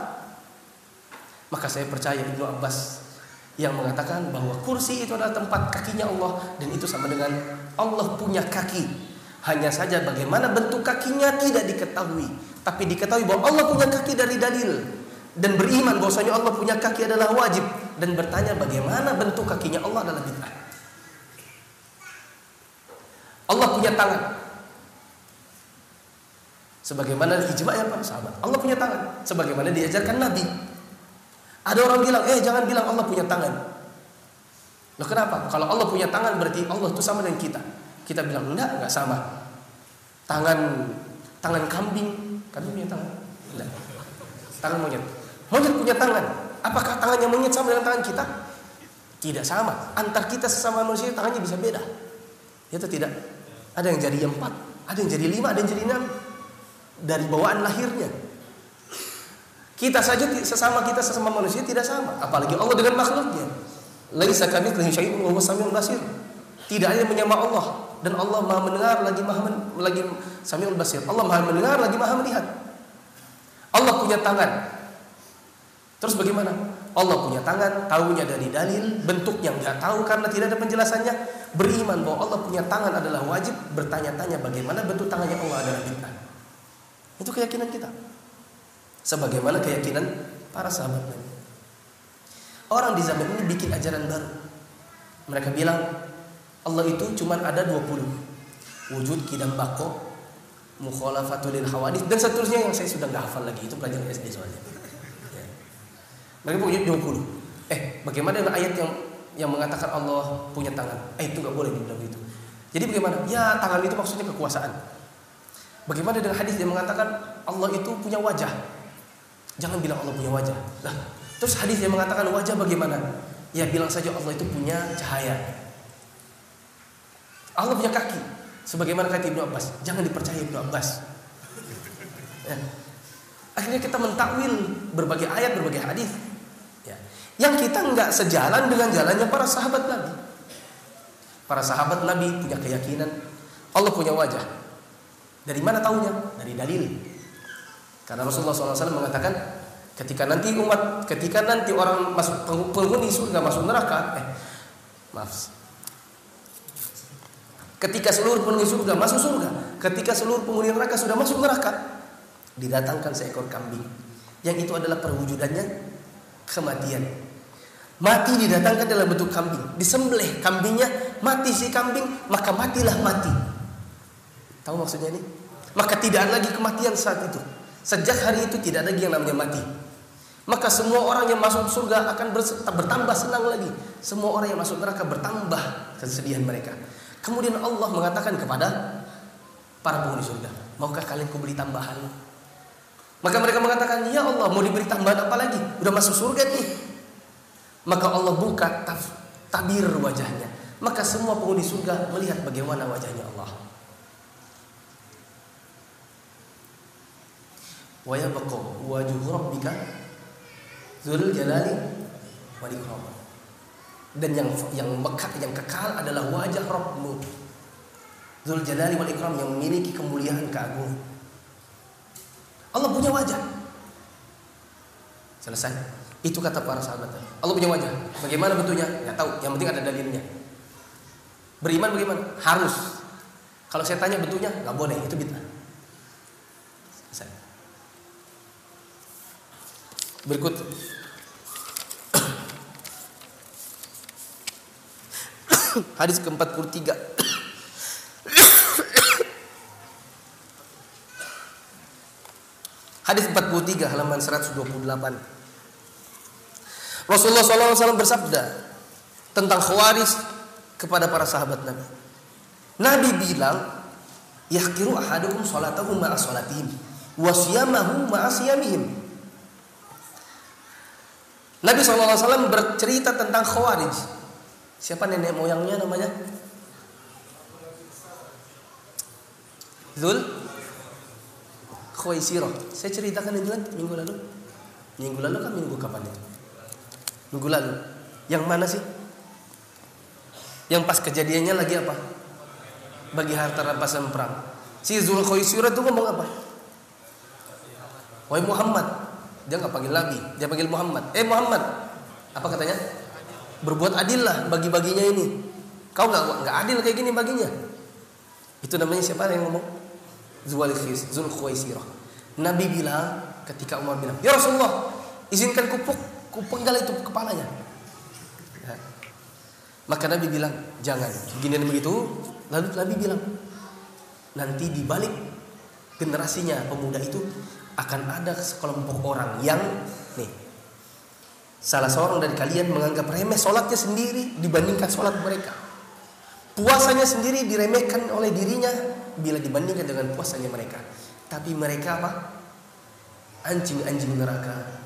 Maka saya percaya Ibnu Abbas yang mengatakan bahwa kursi itu adalah tempat kakinya Allah dan itu sama dengan Allah punya kaki. Hanya saja bagaimana bentuk kakinya tidak diketahui, tapi diketahui bahwa Allah punya kaki dari dalil dan beriman bahwasanya Allah punya kaki adalah wajib dan bertanya bagaimana bentuk kakinya Allah adalah bid'ah. Allah punya tangan. Sebagaimana ijma'nya para sahabat. Allah punya tangan sebagaimana diajarkan Nabi. Ada orang bilang, "Eh, jangan bilang Allah punya tangan." Loh kenapa? Kalau Allah punya tangan berarti Allah itu sama dengan kita. Kita bilang, "Enggak, enggak sama." Tangan tangan kambing, kambing punya tangan? Enggak. Tangan monyet. Monyet punya tangan. Apakah tangannya monyet sama dengan tangan kita? Tidak sama. Antar kita sesama manusia tangannya bisa beda. Ya atau tidak? Ada yang jadi empat, ada yang jadi lima, ada yang jadi enam. Dari bawaan lahirnya. Kita saja sesama kita sesama manusia tidak sama, apalagi Allah dengan makhluknya. Laisa kamitslihi syai'un wa huwa samiul basir. Tidak ada yang menyama Allah dan Allah Maha mendengar lagi Maha lagi Samiul Basir. Allah Maha mendengar lagi Maha melihat. Allah punya tangan. Terus bagaimana? Allah punya tangan, tahunya dari dalil, bentuknya nggak tahu karena tidak ada penjelasannya. Beriman bahwa Allah punya tangan adalah wajib, bertanya-tanya bagaimana bentuk tangannya Allah adalah bid'ah. Itu keyakinan kita. Sebagaimana keyakinan para sahabat Nabi. Orang di zaman ini bikin ajaran baru. Mereka bilang Allah itu cuma ada 20. Wujud kidam bako, mukhalafatul hawadith dan seterusnya yang saya sudah nggak hafal lagi. Itu pelajaran SD soalnya. Ya. Mereka punya 20. Eh, bagaimana dengan ayat yang yang mengatakan Allah punya tangan? Eh, itu nggak boleh dibilang itu. Jadi bagaimana? Ya, tangan itu maksudnya kekuasaan. Bagaimana dengan hadis yang mengatakan Allah itu punya wajah? Jangan bilang Allah punya wajah. Nah, terus hadis yang mengatakan wajah bagaimana? Ya bilang saja Allah itu punya cahaya. Allah punya kaki. Sebagaimana kata Ibnu Abbas, jangan dipercaya Ibnu Abbas. Ya. Akhirnya kita mentakwil berbagai ayat, berbagai hadis. Ya. Yang kita nggak sejalan dengan jalannya para sahabat Nabi. Para sahabat Nabi punya keyakinan Allah punya wajah. Dari mana tahunya? Dari dalil. Karena Rasulullah SAW mengatakan ketika nanti umat, ketika nanti orang masuk penghuni surga masuk neraka, eh, maaf. Ketika seluruh penghuni surga masuk surga, ketika seluruh penghuni neraka sudah masuk neraka, didatangkan seekor kambing. Yang itu adalah perwujudannya kematian. Mati didatangkan dalam bentuk kambing, disembelih kambingnya, mati si kambing, maka matilah mati. Tahu maksudnya ini? Maka tidak ada lagi kematian saat itu. Sejak hari itu tidak ada lagi yang namanya mati. Maka semua orang yang masuk surga akan bertambah senang lagi. Semua orang yang masuk neraka bertambah kesedihan mereka. Kemudian Allah mengatakan kepada para penghuni surga, maukah kalian kuberi tambahan? Maka mereka mengatakan, ya Allah mau diberi tambahan apa lagi? Udah masuk surga nih. Maka Allah buka tabir wajahnya. Maka semua penghuni surga melihat bagaimana wajahnya Allah. Wa yabqa wajhu rabbika dzul jalali wal ikram. Dan yang yang mekal yang kekal adalah wajah Rabbmu. Dzul jalali wal ikram yang memiliki kemuliaan keagungan. Allah punya wajah. Selesai. Itu kata para sahabat. Allah punya wajah. Bagaimana bentuknya? Nggak tahu. Yang penting ada dalilnya. Beriman bagaimana? Harus. Kalau saya tanya bentuknya, nggak boleh. Itu bid'ah. Selesai. Berikut Hadis ke-43 Hadis 43 halaman 128 Rasulullah SAW bersabda tentang khawaris kepada para sahabat Nabi. Nabi bilang, "Yahkiru ahadukum salatahu ma'a salatihim wa siyamahu ma'a siyamihim." Nabi SAW bercerita tentang Khawarij. Siapa nenek moyangnya namanya? Zul Khawaisiro. Saya ceritakan itu kan minggu lalu. Minggu lalu kan minggu kapan itu? Minggu lalu. Yang mana sih? Yang pas kejadiannya lagi apa? Bagi harta rampasan perang. Si Zulkhuwaisirah itu ngomong apa? Wahai Muhammad, dia nggak panggil Nabi, dia panggil Muhammad. Eh Muhammad, apa katanya? Berbuat adil lah bagi-baginya ini. Kau nggak nggak adil kayak gini baginya. Itu namanya siapa yang ngomong? Zulkhuwaisirah. Nabi bilang ketika Umar bilang, "Ya Rasulullah, izinkan kupuk kupenggal itu kepalanya." Ya. Maka Nabi bilang, "Jangan." Gini dan begitu. Lalu Nabi bilang, "Nanti di balik generasinya pemuda itu akan ada sekelompok orang yang nih salah seorang dari kalian menganggap remeh sholatnya sendiri dibandingkan sholat mereka. Puasanya sendiri diremehkan oleh dirinya bila dibandingkan dengan puasanya mereka. Tapi mereka apa? Anjing-anjing neraka.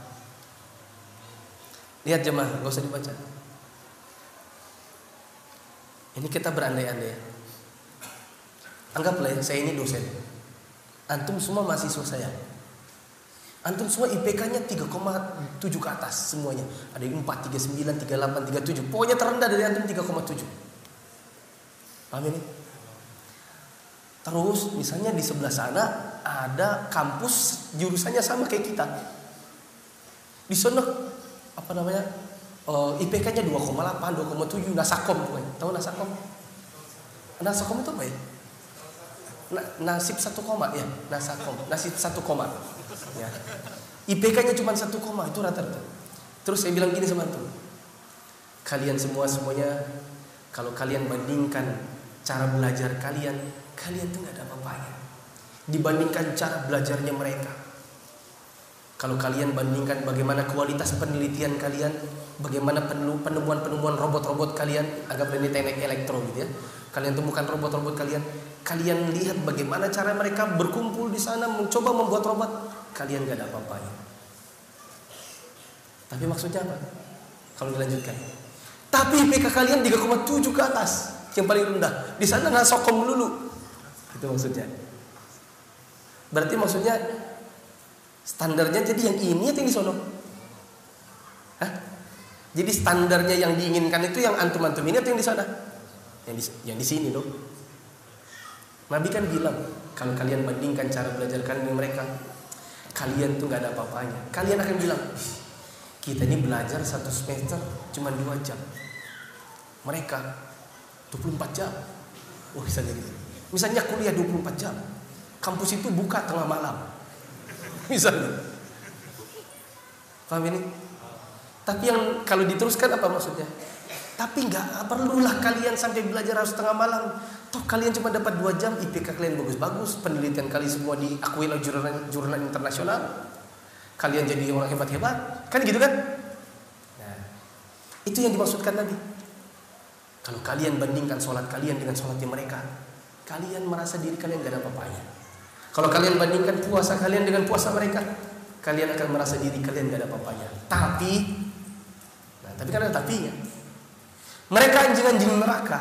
Lihat jemaah, gak usah dibaca. Ini kita berandai-andai. Anggaplah ya, saya ini dosen. Antum semua mahasiswa saya. Antum semua IPK-nya 3,7 ke atas semuanya. Ada yang 4, 39, 38, 37. Pokoknya terendah dari antum 3,7. Paham ini? Terus misalnya di sebelah sana ada kampus jurusannya sama kayak kita. Di sana apa namanya? Uh, IPK-nya 2,8, 2,7 Nasakom pokoknya. Tahu Nasakom? Nasakom itu apa ya? Na, nasib satu koma ya, Nasakom. Nasib satu koma. Ya. IPK-nya cuma satu koma itu rata-rata. Terus saya bilang gini sama tuh, kalian semua semuanya kalau kalian bandingkan cara belajar kalian, kalian tuh nggak ada apa-apanya dibandingkan cara belajarnya mereka. Kalau kalian bandingkan bagaimana kualitas penelitian kalian, bagaimana penemuan-penemuan robot-robot kalian, agak ini teknik elektro gitu ya. Kalian temukan robot-robot kalian, kalian lihat bagaimana cara mereka berkumpul di sana mencoba membuat robot, kalian gak ada apa-apanya. Tapi maksudnya apa? Kalau dilanjutkan. Tapi IPK kalian 3,7 ke atas, yang paling rendah. Di sana nggak sokom dulu. Itu maksudnya. Berarti maksudnya Standarnya jadi yang ini atau yang di sono? Jadi standarnya yang diinginkan itu yang antum-antum ini atau yang di sana? Yang di, yang di sini dong. Nabi kan bilang, kalau kalian bandingkan cara belajar kalian dengan mereka, kalian tuh nggak ada apa-apanya. Kalian akan bilang, kita ini belajar satu semester cuma dua jam. Mereka 24 jam. Oh, misalnya gitu. Misalnya kuliah 24 jam. Kampus itu buka tengah malam misalnya. Paham ini? Tapi yang kalau diteruskan apa maksudnya? Tapi nggak perlulah kalian sampai belajar harus tengah malam. Toh kalian cuma dapat dua jam, IPK kalian bagus-bagus, penelitian kalian semua diakui oleh jurnal, jurnal internasional. Kalian jadi orang hebat-hebat, kan gitu kan? Nah, itu yang dimaksudkan Nabi. Kalau kalian bandingkan sholat kalian dengan sholatnya mereka, kalian merasa diri kalian gak ada apa-apanya. Kalau kalian bandingkan puasa kalian dengan puasa mereka, kalian akan merasa diri kalian gak ada apa-apanya. Tapi, nah tapi kan ada tapinya. Mereka anjing-anjing neraka.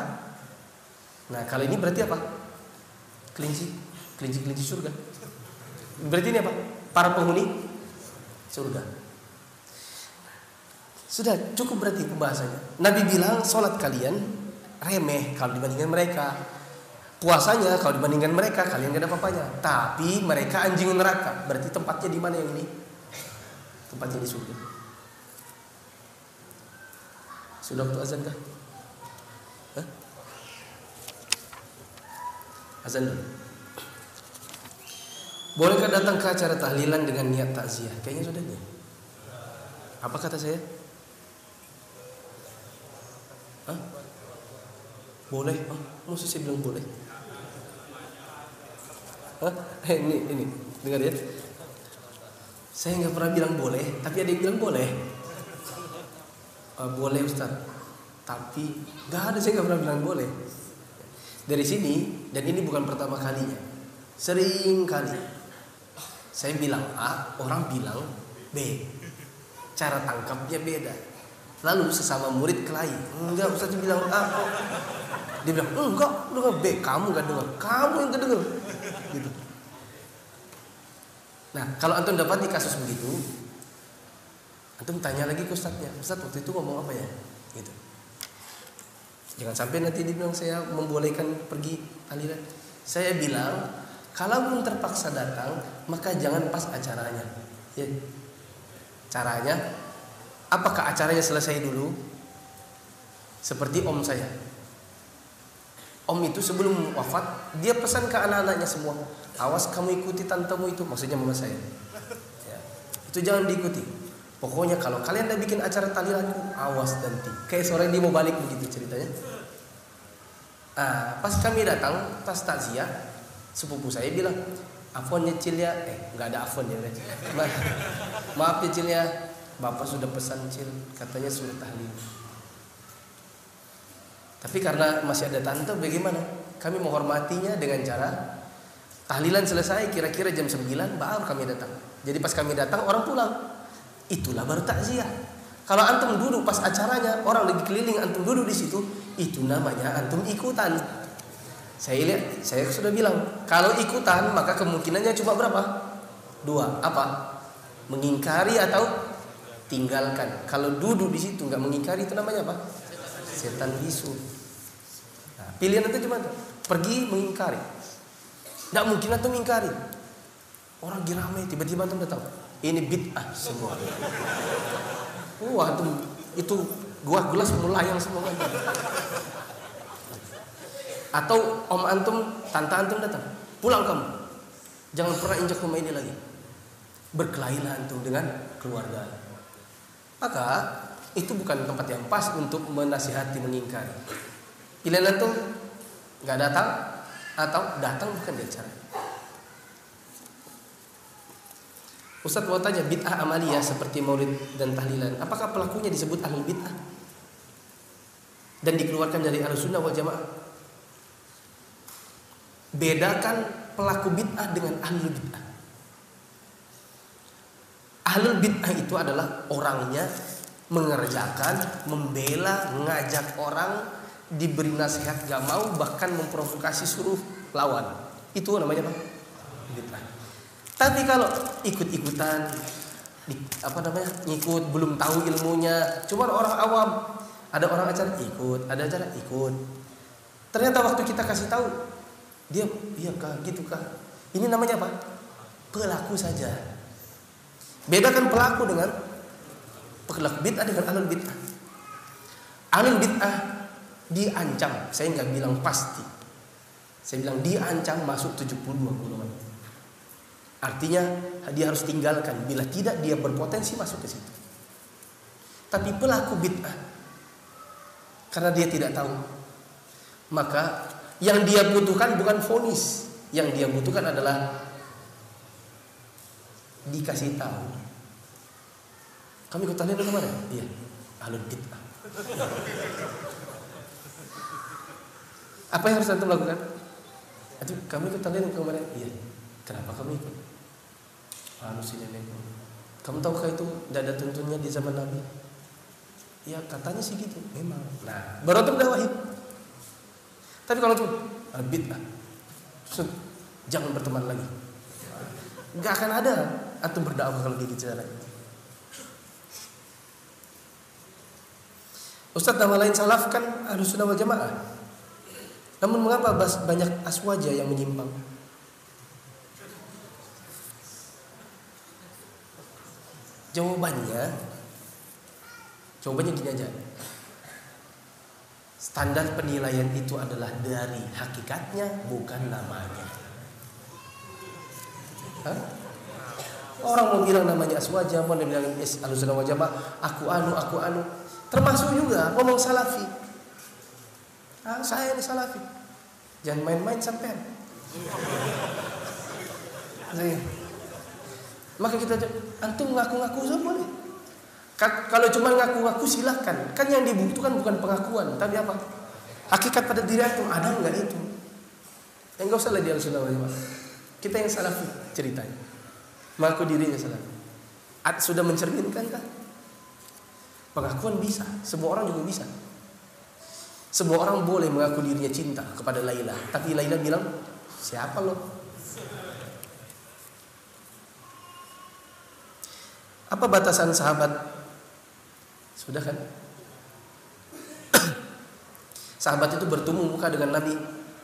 Nah kalau ini berarti apa? Kelinci, kelinci-kelinci surga. Berarti ini apa? Para penghuni surga. Sudah cukup berarti pembahasannya. Nabi bilang sholat kalian remeh kalau dibandingkan mereka. Puasanya kalau dibandingkan mereka kalian gak ada apa-apanya. Tapi mereka anjing neraka. Berarti tempatnya di mana yang ini? Tempatnya di surga. Sudah waktu azan kah? Azan dulu. Bolehkah datang ke acara tahlilan dengan niat takziah? Kayaknya sudah nih. Apa kata saya? Hah? Boleh? Oh, maksud saya bilang boleh? Hah? Eh, ini ini dengar ya. Saya nggak pernah bilang boleh, tapi ada yang bilang boleh. Uh, boleh Ustaz. Tapi nggak ada saya nggak pernah bilang boleh. Dari sini dan ini bukan pertama kalinya. Sering kali saya bilang A, orang bilang B. Cara tangkapnya beda. Lalu sesama murid kelahi. Enggak, Ustaz bilang A kok. Dia bilang, enggak, lu B, kamu gak dengar. Kamu yang gak dengar gitu. Nah, kalau antum dapat di kasus begitu, antum tanya lagi ke ustadznya, ustadz waktu itu ngomong apa ya? Gitu. Jangan sampai nanti dibilang saya membolehkan pergi aliran. Saya bilang Kalaupun terpaksa datang, maka jangan pas acaranya. Ya. Caranya, apakah acaranya selesai dulu? Seperti om saya. Om itu sebelum wafat, dia pesan ke anak-anaknya semua, awas kamu ikuti tantemu itu, maksudnya mama saya. Ya. Itu jangan diikuti. Pokoknya kalau kalian udah bikin acara tahlilanku, awas nanti. Kayak sore dia mau balik begitu ceritanya. Ah, pas kami datang, pas takziah, sepupu saya bilang Afwan nyicil ya. Eh nggak ada Afwan ya Ma maaf nyicil ya. Bapak sudah pesan cil katanya sudah tahlil. Tapi karena masih ada tante bagaimana? Kami menghormatinya dengan cara tahlilan selesai kira-kira jam 9 baru kami datang. Jadi pas kami datang orang pulang itulah baru takziah kalau antum duduk pas acaranya orang lagi keliling antum duduk di situ itu namanya antum ikutan saya lihat, saya sudah bilang, kalau ikutan maka kemungkinannya cuma berapa? Dua. Apa? Mengingkari atau tinggalkan. Kalau duduk di situ nggak mengingkari itu namanya apa? Setan bisu. Nah, pilihan itu cuma pergi mengingkari. Nggak mungkin atau mengingkari. Orang ramai tiba-tiba antum datang. Ini bid'ah semua. Wah, itu itu gua gelas melayang semua. Atau om antum, tante antum datang, pulang kamu. Jangan pernah injak rumah ini lagi. Berkelailah antum dengan keluarga. Maka itu bukan tempat yang pas untuk menasihati mengingkari. Pilihan antum nggak datang atau datang bukan di acara. Ustadz mau tanya bid'ah amalia seperti maulid dan tahlilan Apakah pelakunya disebut ahlul bid'ah? Dan dikeluarkan dari ahlu sunnah wal jamaah Bedakan pelaku bid'ah dengan ahlul bid'ah. Ahlul bid'ah itu adalah orangnya mengerjakan, membela, mengajak orang, diberi nasihat gak mau, bahkan memprovokasi suruh lawan. Itu namanya apa? Bid'ah. Tapi kalau ikut-ikutan, apa namanya, ngikut, belum tahu ilmunya, cuma orang awam, ada orang acara ikut, ada acara ikut. Ternyata waktu kita kasih tahu, dia iya kah gitu kah? Ini namanya apa? Pelaku saja. Bedakan pelaku dengan pelaku bid'ah dengan alul bid'ah. Alul bid'ah diancam. Saya nggak bilang pasti. Saya bilang diancam masuk 72 golongan. Artinya dia harus tinggalkan. Bila tidak dia berpotensi masuk ke situ. Tapi pelaku bid'ah karena dia tidak tahu maka yang dia butuhkan bukan fonis, yang dia butuhkan adalah dikasih tahu. Kami ikut tahlilan ke mana? Iya, alun bid'ah. Apa yang harus antum lakukan? Aduh, kami ikut ke mana? Iya. Kenapa kami ikut? Anu si nenek. Kamu tahukah itu tidak ada tuntunnya di zaman Nabi? Ya katanya sih gitu. Memang. Nah, baru tuh wahid. Tapi kalau itu bid'ah, jangan berteman lagi. Gak akan ada atau berdakwah kalau gitu cara. Ustaz nama lain salaf kan harus sunnah wal jamaah. Namun mengapa banyak aswaja yang menyimpang? Jawabannya, jawabannya gini aja. Standar penilaian itu adalah dari hakikatnya bukan namanya. Hah? Orang mau bilang namanya aswaja, mau bilang alusuna wajah, aku anu, aku anu. Termasuk juga ngomong salafi. Ah, saya ini salafi. Jangan main-main sampai. Maka kita antum ngaku-ngaku semua nih. Kalau cuma ngaku-ngaku silahkan. Kan yang dibutuhkan bukan pengakuan, tapi apa? Hakikat pada diri itu ada nggak itu? Enggak usah lah dia sunnah wal Kita yang salah ceritanya. Mengaku dirinya salah. Sudah mencerminkan kan? Pengakuan bisa, semua orang juga bisa. Semua orang boleh mengaku dirinya cinta kepada Laila, tapi Laila bilang, "Siapa lo?" Apa batasan sahabat sudah kan? Sahabat itu bertemu muka dengan Nabi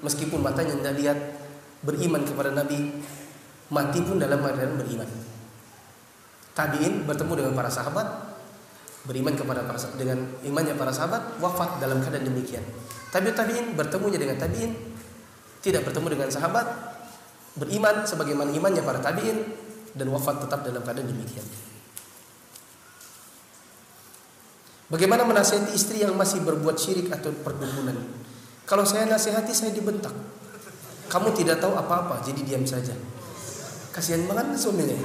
meskipun matanya tidak lihat, beriman kepada Nabi, mati pun dalam keadaan beriman. Tabiin bertemu dengan para sahabat, beriman kepada para dengan imannya para sahabat, wafat dalam keadaan demikian. Tabiut tabiin bertemunya dengan tabiin, tidak bertemu dengan sahabat, beriman sebagaimana imannya para tabiin dan wafat tetap dalam keadaan demikian. Bagaimana menasihati istri yang masih berbuat syirik atau perdukunan? Kalau saya nasihati saya dibentak. Kamu tidak tahu apa-apa, jadi diam saja. Kasihan banget suaminya.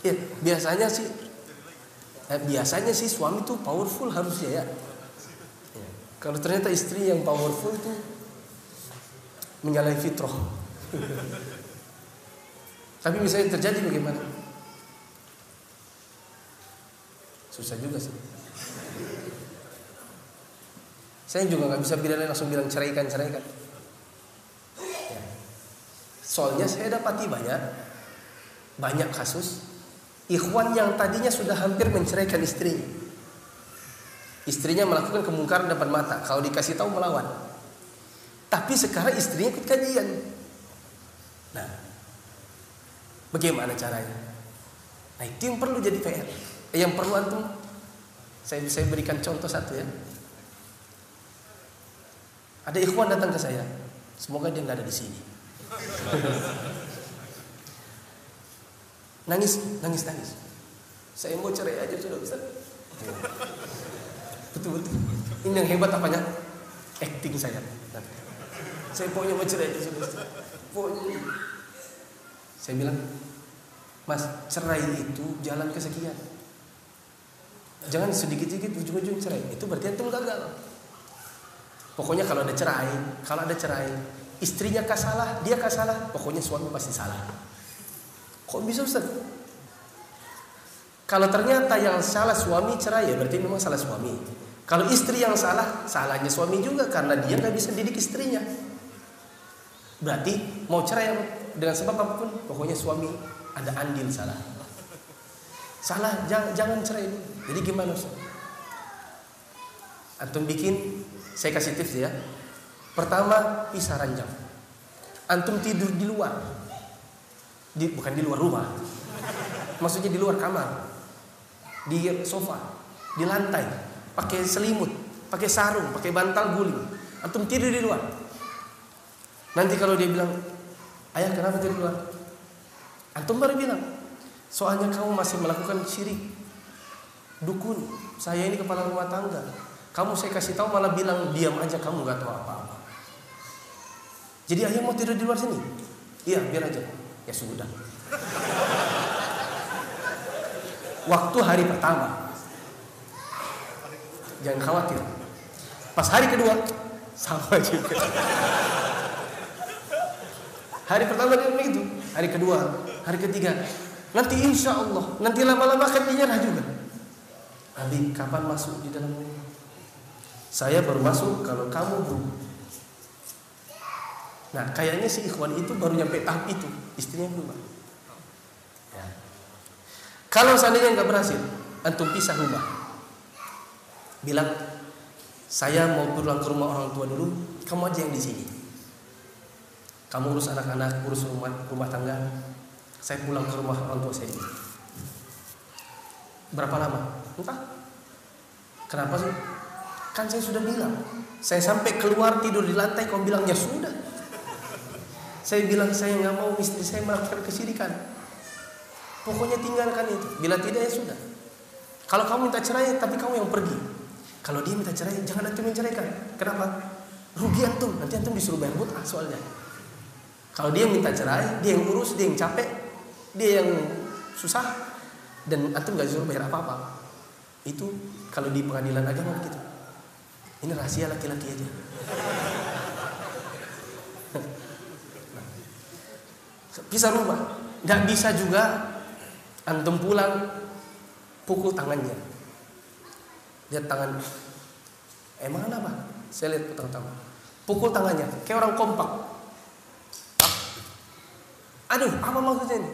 Ya, biasanya sih eh, biasanya sih suami tuh powerful harusnya ya. ya. Kalau ternyata istri yang powerful itu menyalahi fitrah. Tapi misalnya terjadi bagaimana? Susah juga sih. Saya juga nggak bisa bilang langsung bilang ceraikan ceraikan. Ya. Soalnya saya dapati banyak banyak kasus ikhwan yang tadinya sudah hampir menceraikan istrinya. Istrinya melakukan kemungkaran depan mata. Kalau dikasih tahu melawan. Tapi sekarang istrinya ikut kajian. Nah, bagaimana caranya? Nah itu yang perlu jadi PR yang perlu antum saya saya berikan contoh satu ya. Ada ikhwan datang ke saya. Semoga dia nggak ada di sini. nangis, nangis, nangis. Saya mau cerai aja sudah Ustaz. Betul betul. Ini yang hebat apanya? Acting saya. Saya pokoknya mau cerai aja sudah Ustaz. Pokoknya. Saya bilang, Mas, cerai itu jalan kesekian. Jangan sedikit-sedikit ujung-ujung cerai. Itu berarti antum gagal. Pokoknya kalau ada cerai, kalau ada cerai, istrinya kah salah, dia kah salah, pokoknya suami pasti salah. Kok bisa Ustaz? Kalau ternyata yang salah suami cerai ya berarti memang salah suami. Kalau istri yang salah, salahnya suami juga karena dia nggak bisa didik istrinya. Berarti mau cerai dengan sebab apa pun, pokoknya suami ada andil salah. Salah, jangan, jangan cerai ini. Jadi gimana Ustaz? Antum bikin, saya kasih tips ya. Pertama, pisah ranjang. Antum tidur di luar. Di, bukan di luar rumah. Maksudnya di luar kamar. Di sofa, di lantai, pakai selimut, pakai sarung, pakai bantal guling. Antum tidur di luar. Nanti kalau dia bilang, "Ayah, kenapa tidur di luar?" Antum baru bilang, Soalnya kamu masih melakukan syirik. Dukun, saya ini kepala rumah tangga. Kamu saya kasih tahu malah bilang diam aja kamu nggak tahu apa-apa. Jadi ayah mau tidur di luar sini? Iya, biar aja. Ya sudah. Waktu hari pertama. Jangan khawatir. Pas hari kedua sama juga. Hari pertama dia begitu, hari kedua, hari ketiga, Nanti insya Allah, nanti lama-lama akan dinyerah juga. Abi, kapan masuk di dalam rumah? Saya baru masuk kalau kamu belum. Nah, kayaknya si ikhwan itu baru nyampe tahap itu, istrinya belum. Ya. Kalau seandainya nggak berhasil, antum pisah rumah. Bilang, saya mau pulang ke rumah orang tua dulu, kamu aja yang di sini. Kamu urus anak-anak, urus rumah, rumah tangga, saya pulang ke rumah orang tua saya. Berapa lama? Entah. Kenapa sih? Kan saya sudah bilang. Saya sampai keluar tidur di lantai, kau bilang ya sudah. Saya bilang saya nggak mau istri saya melakukan kesirikan. Pokoknya tinggalkan itu. Bila tidak ya sudah. Kalau kamu minta cerai, tapi kamu yang pergi. Kalau dia minta cerai, jangan nanti menceraikan. Kenapa? Rugi antum. Nanti antum disuruh bayar butah soalnya. Kalau dia minta cerai, dia yang urus, dia yang capek, dia yang susah dan antum gak disuruh bayar apa-apa. Itu kalau di pengadilan agama begitu. Ini rahasia laki-laki aja. Bisa rumah nggak bisa juga antum pulang pukul tangannya. Lihat tangan. Emang apa? Saya lihat pukul tangan pukul tangannya kayak orang kompak. Aduh apa maksudnya ini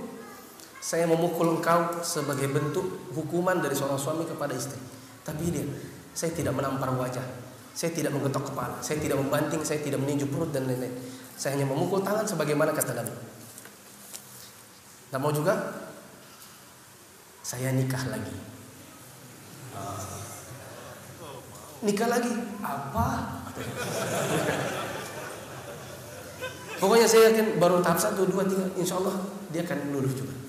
saya memukul engkau sebagai bentuk hukuman dari seorang suami kepada istri. Tapi dia, saya tidak menampar wajah. Saya tidak menggetok kepala, saya tidak membanting, saya tidak meninju perut dan lain-lain. Saya hanya memukul tangan sebagaimana kata Nabi. Tidak mau juga? Saya nikah lagi. Nikah lagi? Apa? Pokoknya saya yakin baru tahap satu, dua, tiga, insya Allah dia akan lulus juga.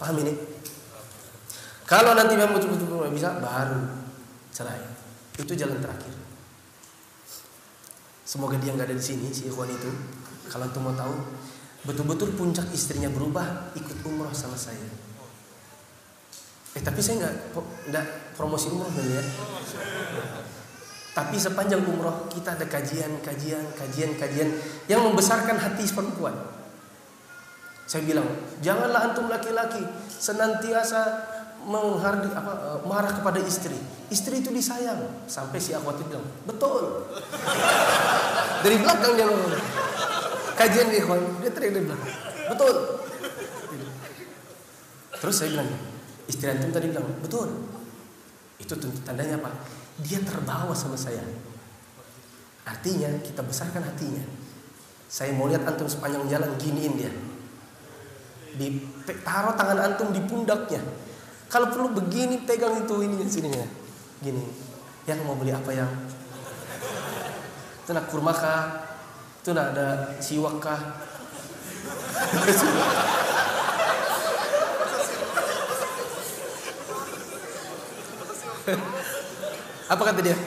Paham ini? Kalau nanti memang betul-betul bisa, baru cerai. Itu jalan terakhir. Semoga dia nggak ada di sini si ikhwan itu. Kalau tuh mau tahu, betul-betul puncak istrinya berubah, ikut umroh sama saya. Eh tapi saya nggak nggak promosi umroh dulu ya. Tapi sepanjang umroh kita ada kajian, kajian, kajian, kajian yang membesarkan hati perempuan. Saya bilang, janganlah antum laki-laki senantiasa menghardi apa eh, marah kepada istri. Istri itu disayang. Sampai si akhwat itu bilang, betul. Dari belakang dia ngomong. Kajian nih, dia teriak dari belakang. Betul. Terus saya bilang, istri antum tadi bilang, betul. Itu tandanya apa? Dia terbawa sama saya. Artinya kita besarkan hatinya. Saya mau lihat antum sepanjang jalan giniin dia. Di taruh tangan antum di pundaknya. Kalau perlu begini pegang itu ini sininya. Gini. Yang mau beli apa yang? Itu nak kurma kah? Itu nak ada siwak kah? Apa kata dia?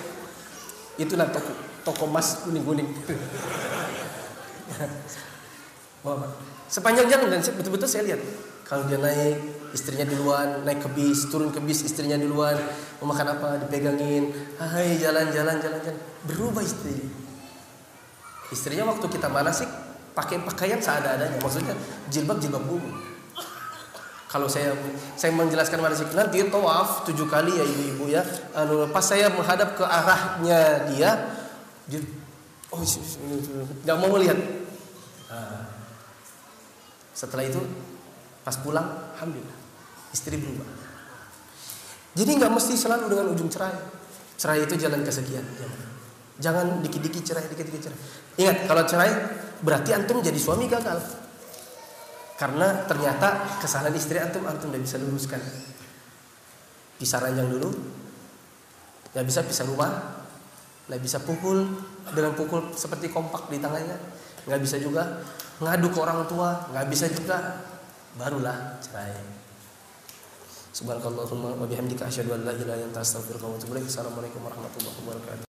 Itulah toko, toko emas kuning-kuning. Sepanjang jalan dan betul-betul saya lihat kalau dia naik istrinya duluan naik ke bis turun ke bis istrinya duluan mau makan apa dipegangin hai jalan-jalan jalan-jalan berubah istri istrinya waktu kita manasik pakai pakaian seada-adanya. Maksudnya jilbab jilbab umum kalau saya saya menjelaskan manasik nanti tawaf tujuh kali ya ibu-ibu ya. Anu pas saya menghadap ke arahnya dia dia oh nggak mau melihat nah, setelah itu pas pulang alhamdulillah istri berubah jadi nggak mesti selalu dengan ujung cerai cerai itu jalan kesekian jangan dikit-dikit cerai dikit-dikit cerai ingat kalau cerai berarti antum jadi suami gagal karena ternyata kesalahan istri antum antum tidak bisa luruskan. Pisah ranjang dulu. Nggak bisa pisah rumah. Nggak bisa pukul dengan pukul seperti kompak di tangannya. Nggak bisa juga ngadu ke orang tua. Nggak bisa juga. Barulah cerai. Subhanakallahumma wa bihamdika asyhadu an la ilaha illa anta astaghfiruka wa atubu ilaik. Assalamualaikum warahmatullahi wabarakatuh.